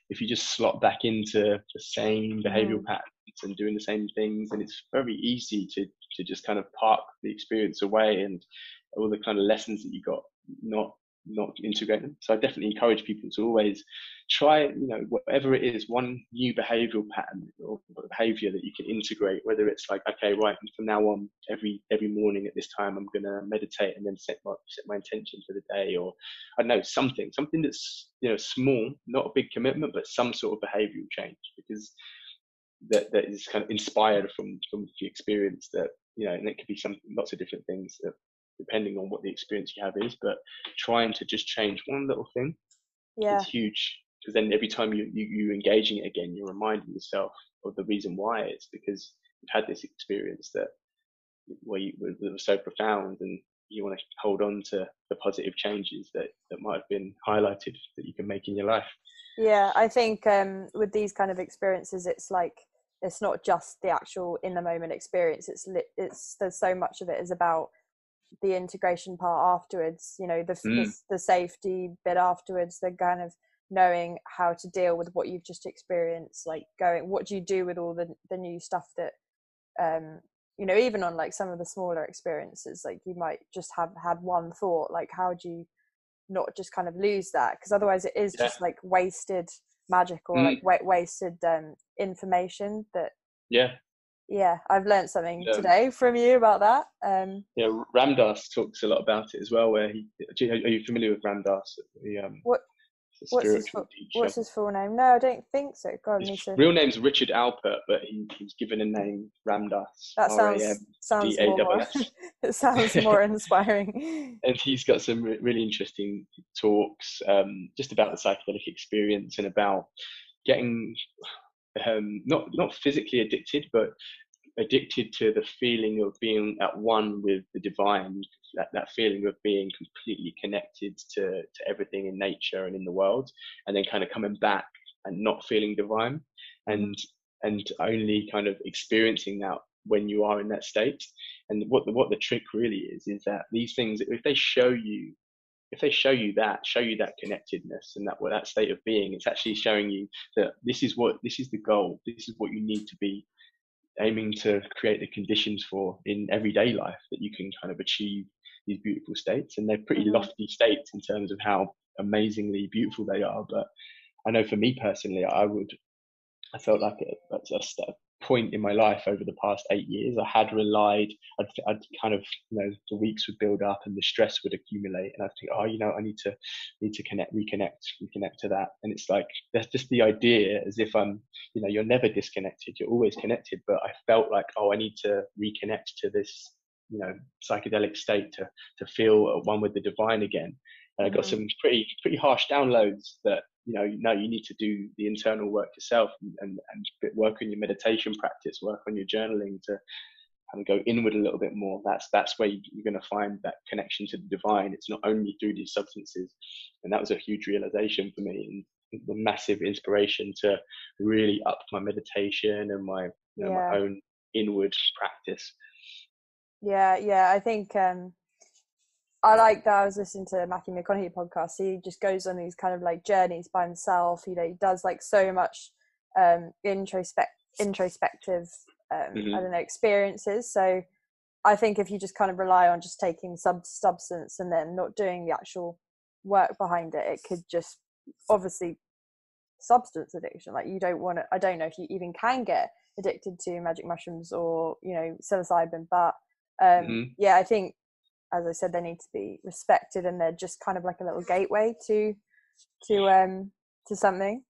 if you just slot back into the same behavioral Mm. patterns and doing the same things and it's very easy to to just kind of park the experience away and all the kind of lessons that you got not not integrate them. So i definitely encourage people to always try you know whatever it is one new behavioral pattern or behavior that you can integrate whether it's like okay right from now on every every morning at this time i'm to meditate and then set my set my intention for the day or i don't know something something that's you know small not a big commitment but some sort of behavioral change because that that is kind of inspired from from the experience that you know and it could be some lots of different things that depending on what the experience you have is but trying to just change one little thing Yeah, it's huge because then every time you, you you engaging it again you're reminding yourself of the reason why it's because you've had this experience that where you that was so profound and you want to hold on to the positive changes that that might have been highlighted that you can make in your life yeah. I think um, with these kind of experiences, it's like it's not just the actual in the moment experience. It's. It's there's so much of it is about the integration part afterwards you know the, mm. the, the safety bit afterwards the kind of knowing how to deal with what you've just experienced like going what do you do with all the the new stuff that um you know even on like some of the smaller experiences like you might just have had one thought like how do you not just kind of lose that because otherwise it is yeah. just like wasted magic or mm. like wasted um information that yeah yeah i've learned something yeah. today from you about that um yeah Ram Dass talks a lot about it as well where he are you familiar with Ram Dass? The um what What's his, full, what's his, full name? No, I don't think so. God, his to... real name's Richard Alpert, but he, he's given a name Ram Dass. That sounds sounds more. *laughs* *laughs* it sounds more inspiring. *laughs* and he's got some re- really interesting talks, um, just about the psychedelic experience and about getting um, not not physically addicted, but addicted to the feeling of being at one with the divine, that, that feeling of being completely connected to, to everything in nature and in the world, and then kind of coming back and not feeling divine and and only kind of experiencing that when you are in that state. And what the, what the trick really is is that these things, if they show you if they show you that, show you that connectedness and that that state of being, it's actually showing you that this is what this is the goal. This is what you need to be aiming to create the conditions for in everyday life that you can kind of achieve these beautiful states. And they're pretty mm-hmm. lofty states in terms of how amazingly beautiful they are. But I know for me personally, I would, I felt like that's a, a point in my life over the past eight years. I had relied, I'd, I'd, kind of, you know, the weeks would build up and the stress would accumulate, and I'd think, oh, you know, I need to need to connect, reconnect, reconnect to that. And it's like that's just the idea, as if I'm, you know, you're never disconnected, you're always connected. But I felt like, oh, I need to reconnect to this, you know, psychedelic state to to feel one with the divine again. And I got mm-hmm. some pretty pretty harsh downloads that you know, no, you need to do the internal work yourself and, and, and work on your meditation practice, work on your journaling to kind of go inward a little bit more. That's that's where you're going to find that connection to the divine. It's not only through these substances, and that was a huge realization for me and the massive inspiration to really up my meditation and my you know, yeah. my own inward practice. Yeah, yeah, I think um, I like that. I was listening to Matthew McConaughey podcast. He just goes on these kind of like journeys by himself. You know, he does like so much um, introspect introspective um, mm-hmm. I don't know experiences. So I think if you just kind of rely on just taking sub substance and then not doing the actual work behind it, it could just obviously substance addiction. Like you don't want to. I don't know if you even can get addicted to magic mushrooms or you know psilocybin, but um, mm-hmm. yeah, I think as I said, they need to be respected, and they're just kind of like a little gateway to to um to something.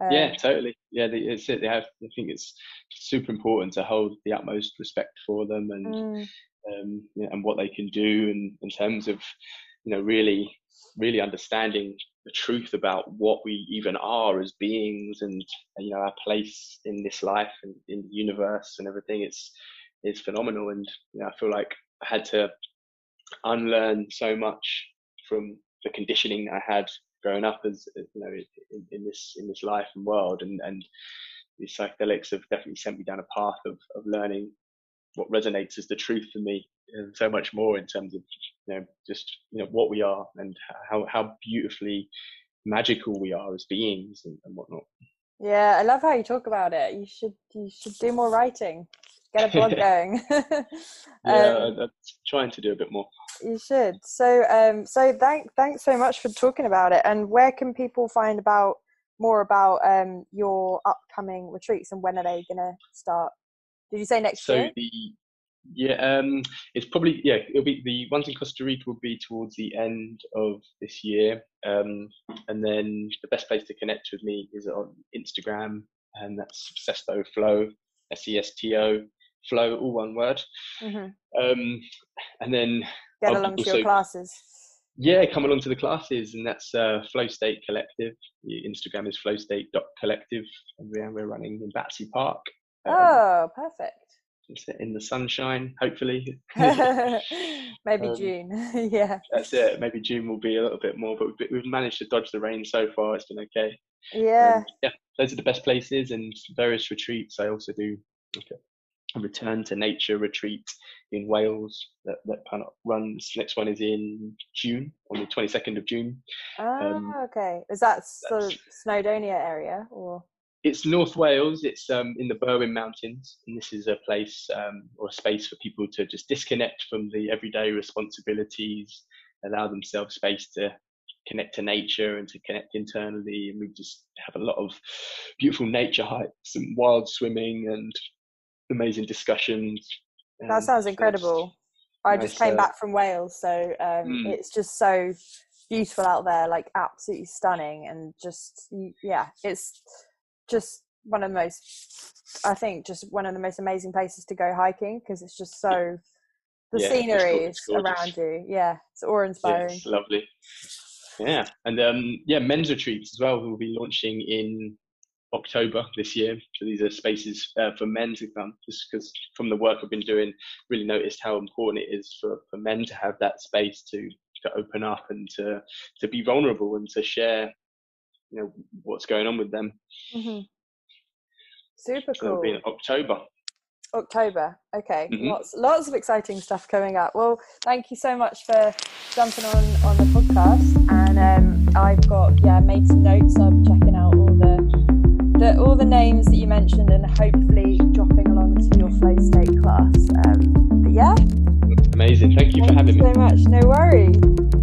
Um, yeah, totally. Yeah, they, it's it. They have. I think it's super important to hold the utmost respect for them and mm. um, you know, and what they can do, and in terms of you know really really understanding the truth about what we even are as beings and you know our place in this life and in the universe and everything it's it's phenomenal and you know, I feel like I had to unlearn so much from the conditioning I had growing up as you know in, in, this in this life and world. And and these psychedelics have definitely sent me down a path of, of learning what resonates as the truth for me and so much more in terms of you know just you know what we are and how how beautifully magical we are as beings and, and whatnot. Yeah i love how you talk about it. You should you should do more writing get a blog *laughs* going. *laughs* yeah, um, I'm trying to do a bit more. You should. So, um, so thank thanks so much for talking about it. And where can people find about more about um your upcoming retreats and when are they going to start? Did you say next so year? The, yeah, um, it's probably yeah. It'll be the ones in Costa Rica will be towards the end of this year, um, and then the best place to connect with me is on Instagram, and that's Sesto Flow, S E S T O flow, all one word. Mm-hmm. Um, and then get I'll along also, to your classes. Yeah, come along to the classes, and that's uh, Flow State Collective. The Instagram is flowstate.collective, and we're, we're running in Battersea Park. Um, oh, perfect. In the sunshine, hopefully. *laughs* maybe *laughs* um, June. *laughs* yeah. That's it. Maybe June will be a little bit more, but we've, we've managed to dodge the rain so far. It's been okay. Yeah. Um, yeah, those are the best places and various retreats. I also do okay return to nature retreat in Wales that, that kind of runs. Next one is in June, on the 22nd of June. Ah, um, okay. Is that the Snowdonia area or? It's North Wales. It's um, in the Berwyn Mountains, and this is a place um, or a space for people to just disconnect from the everyday responsibilities, allow themselves space to connect to nature and to connect internally. And we just have a lot of beautiful nature hikes and wild swimming and amazing discussions. That sounds incredible. I just came uh, back from Wales, so um, mm. it's just so beautiful out there, like absolutely stunning, and just yeah, it's just one of the most, I think, just one of the most amazing places to go hiking because it's just so the yeah, scenery is around you. Yeah, it's awe inspiring. Yeah, lovely. Yeah, and um, yeah, men's retreats as well. We'll be launching in October this year. So these are spaces uh, for men to come, just because from the work I've been doing, really noticed how important it is for, for men to have that space to to open up and to to be vulnerable and to share, you know, what's going on with them. Mm-hmm. Super cool. So in October. October. Okay, mm-hmm. lots lots of exciting stuff coming up. Well, thank you so much for jumping on on the podcast. And um, I've got yeah made some notes. I'm checking out all the the all the names that you mentioned, and hopefully dropping along to your flow state class. Um, but yeah. Amazing. Thank you thank for having you me. so much. No worries.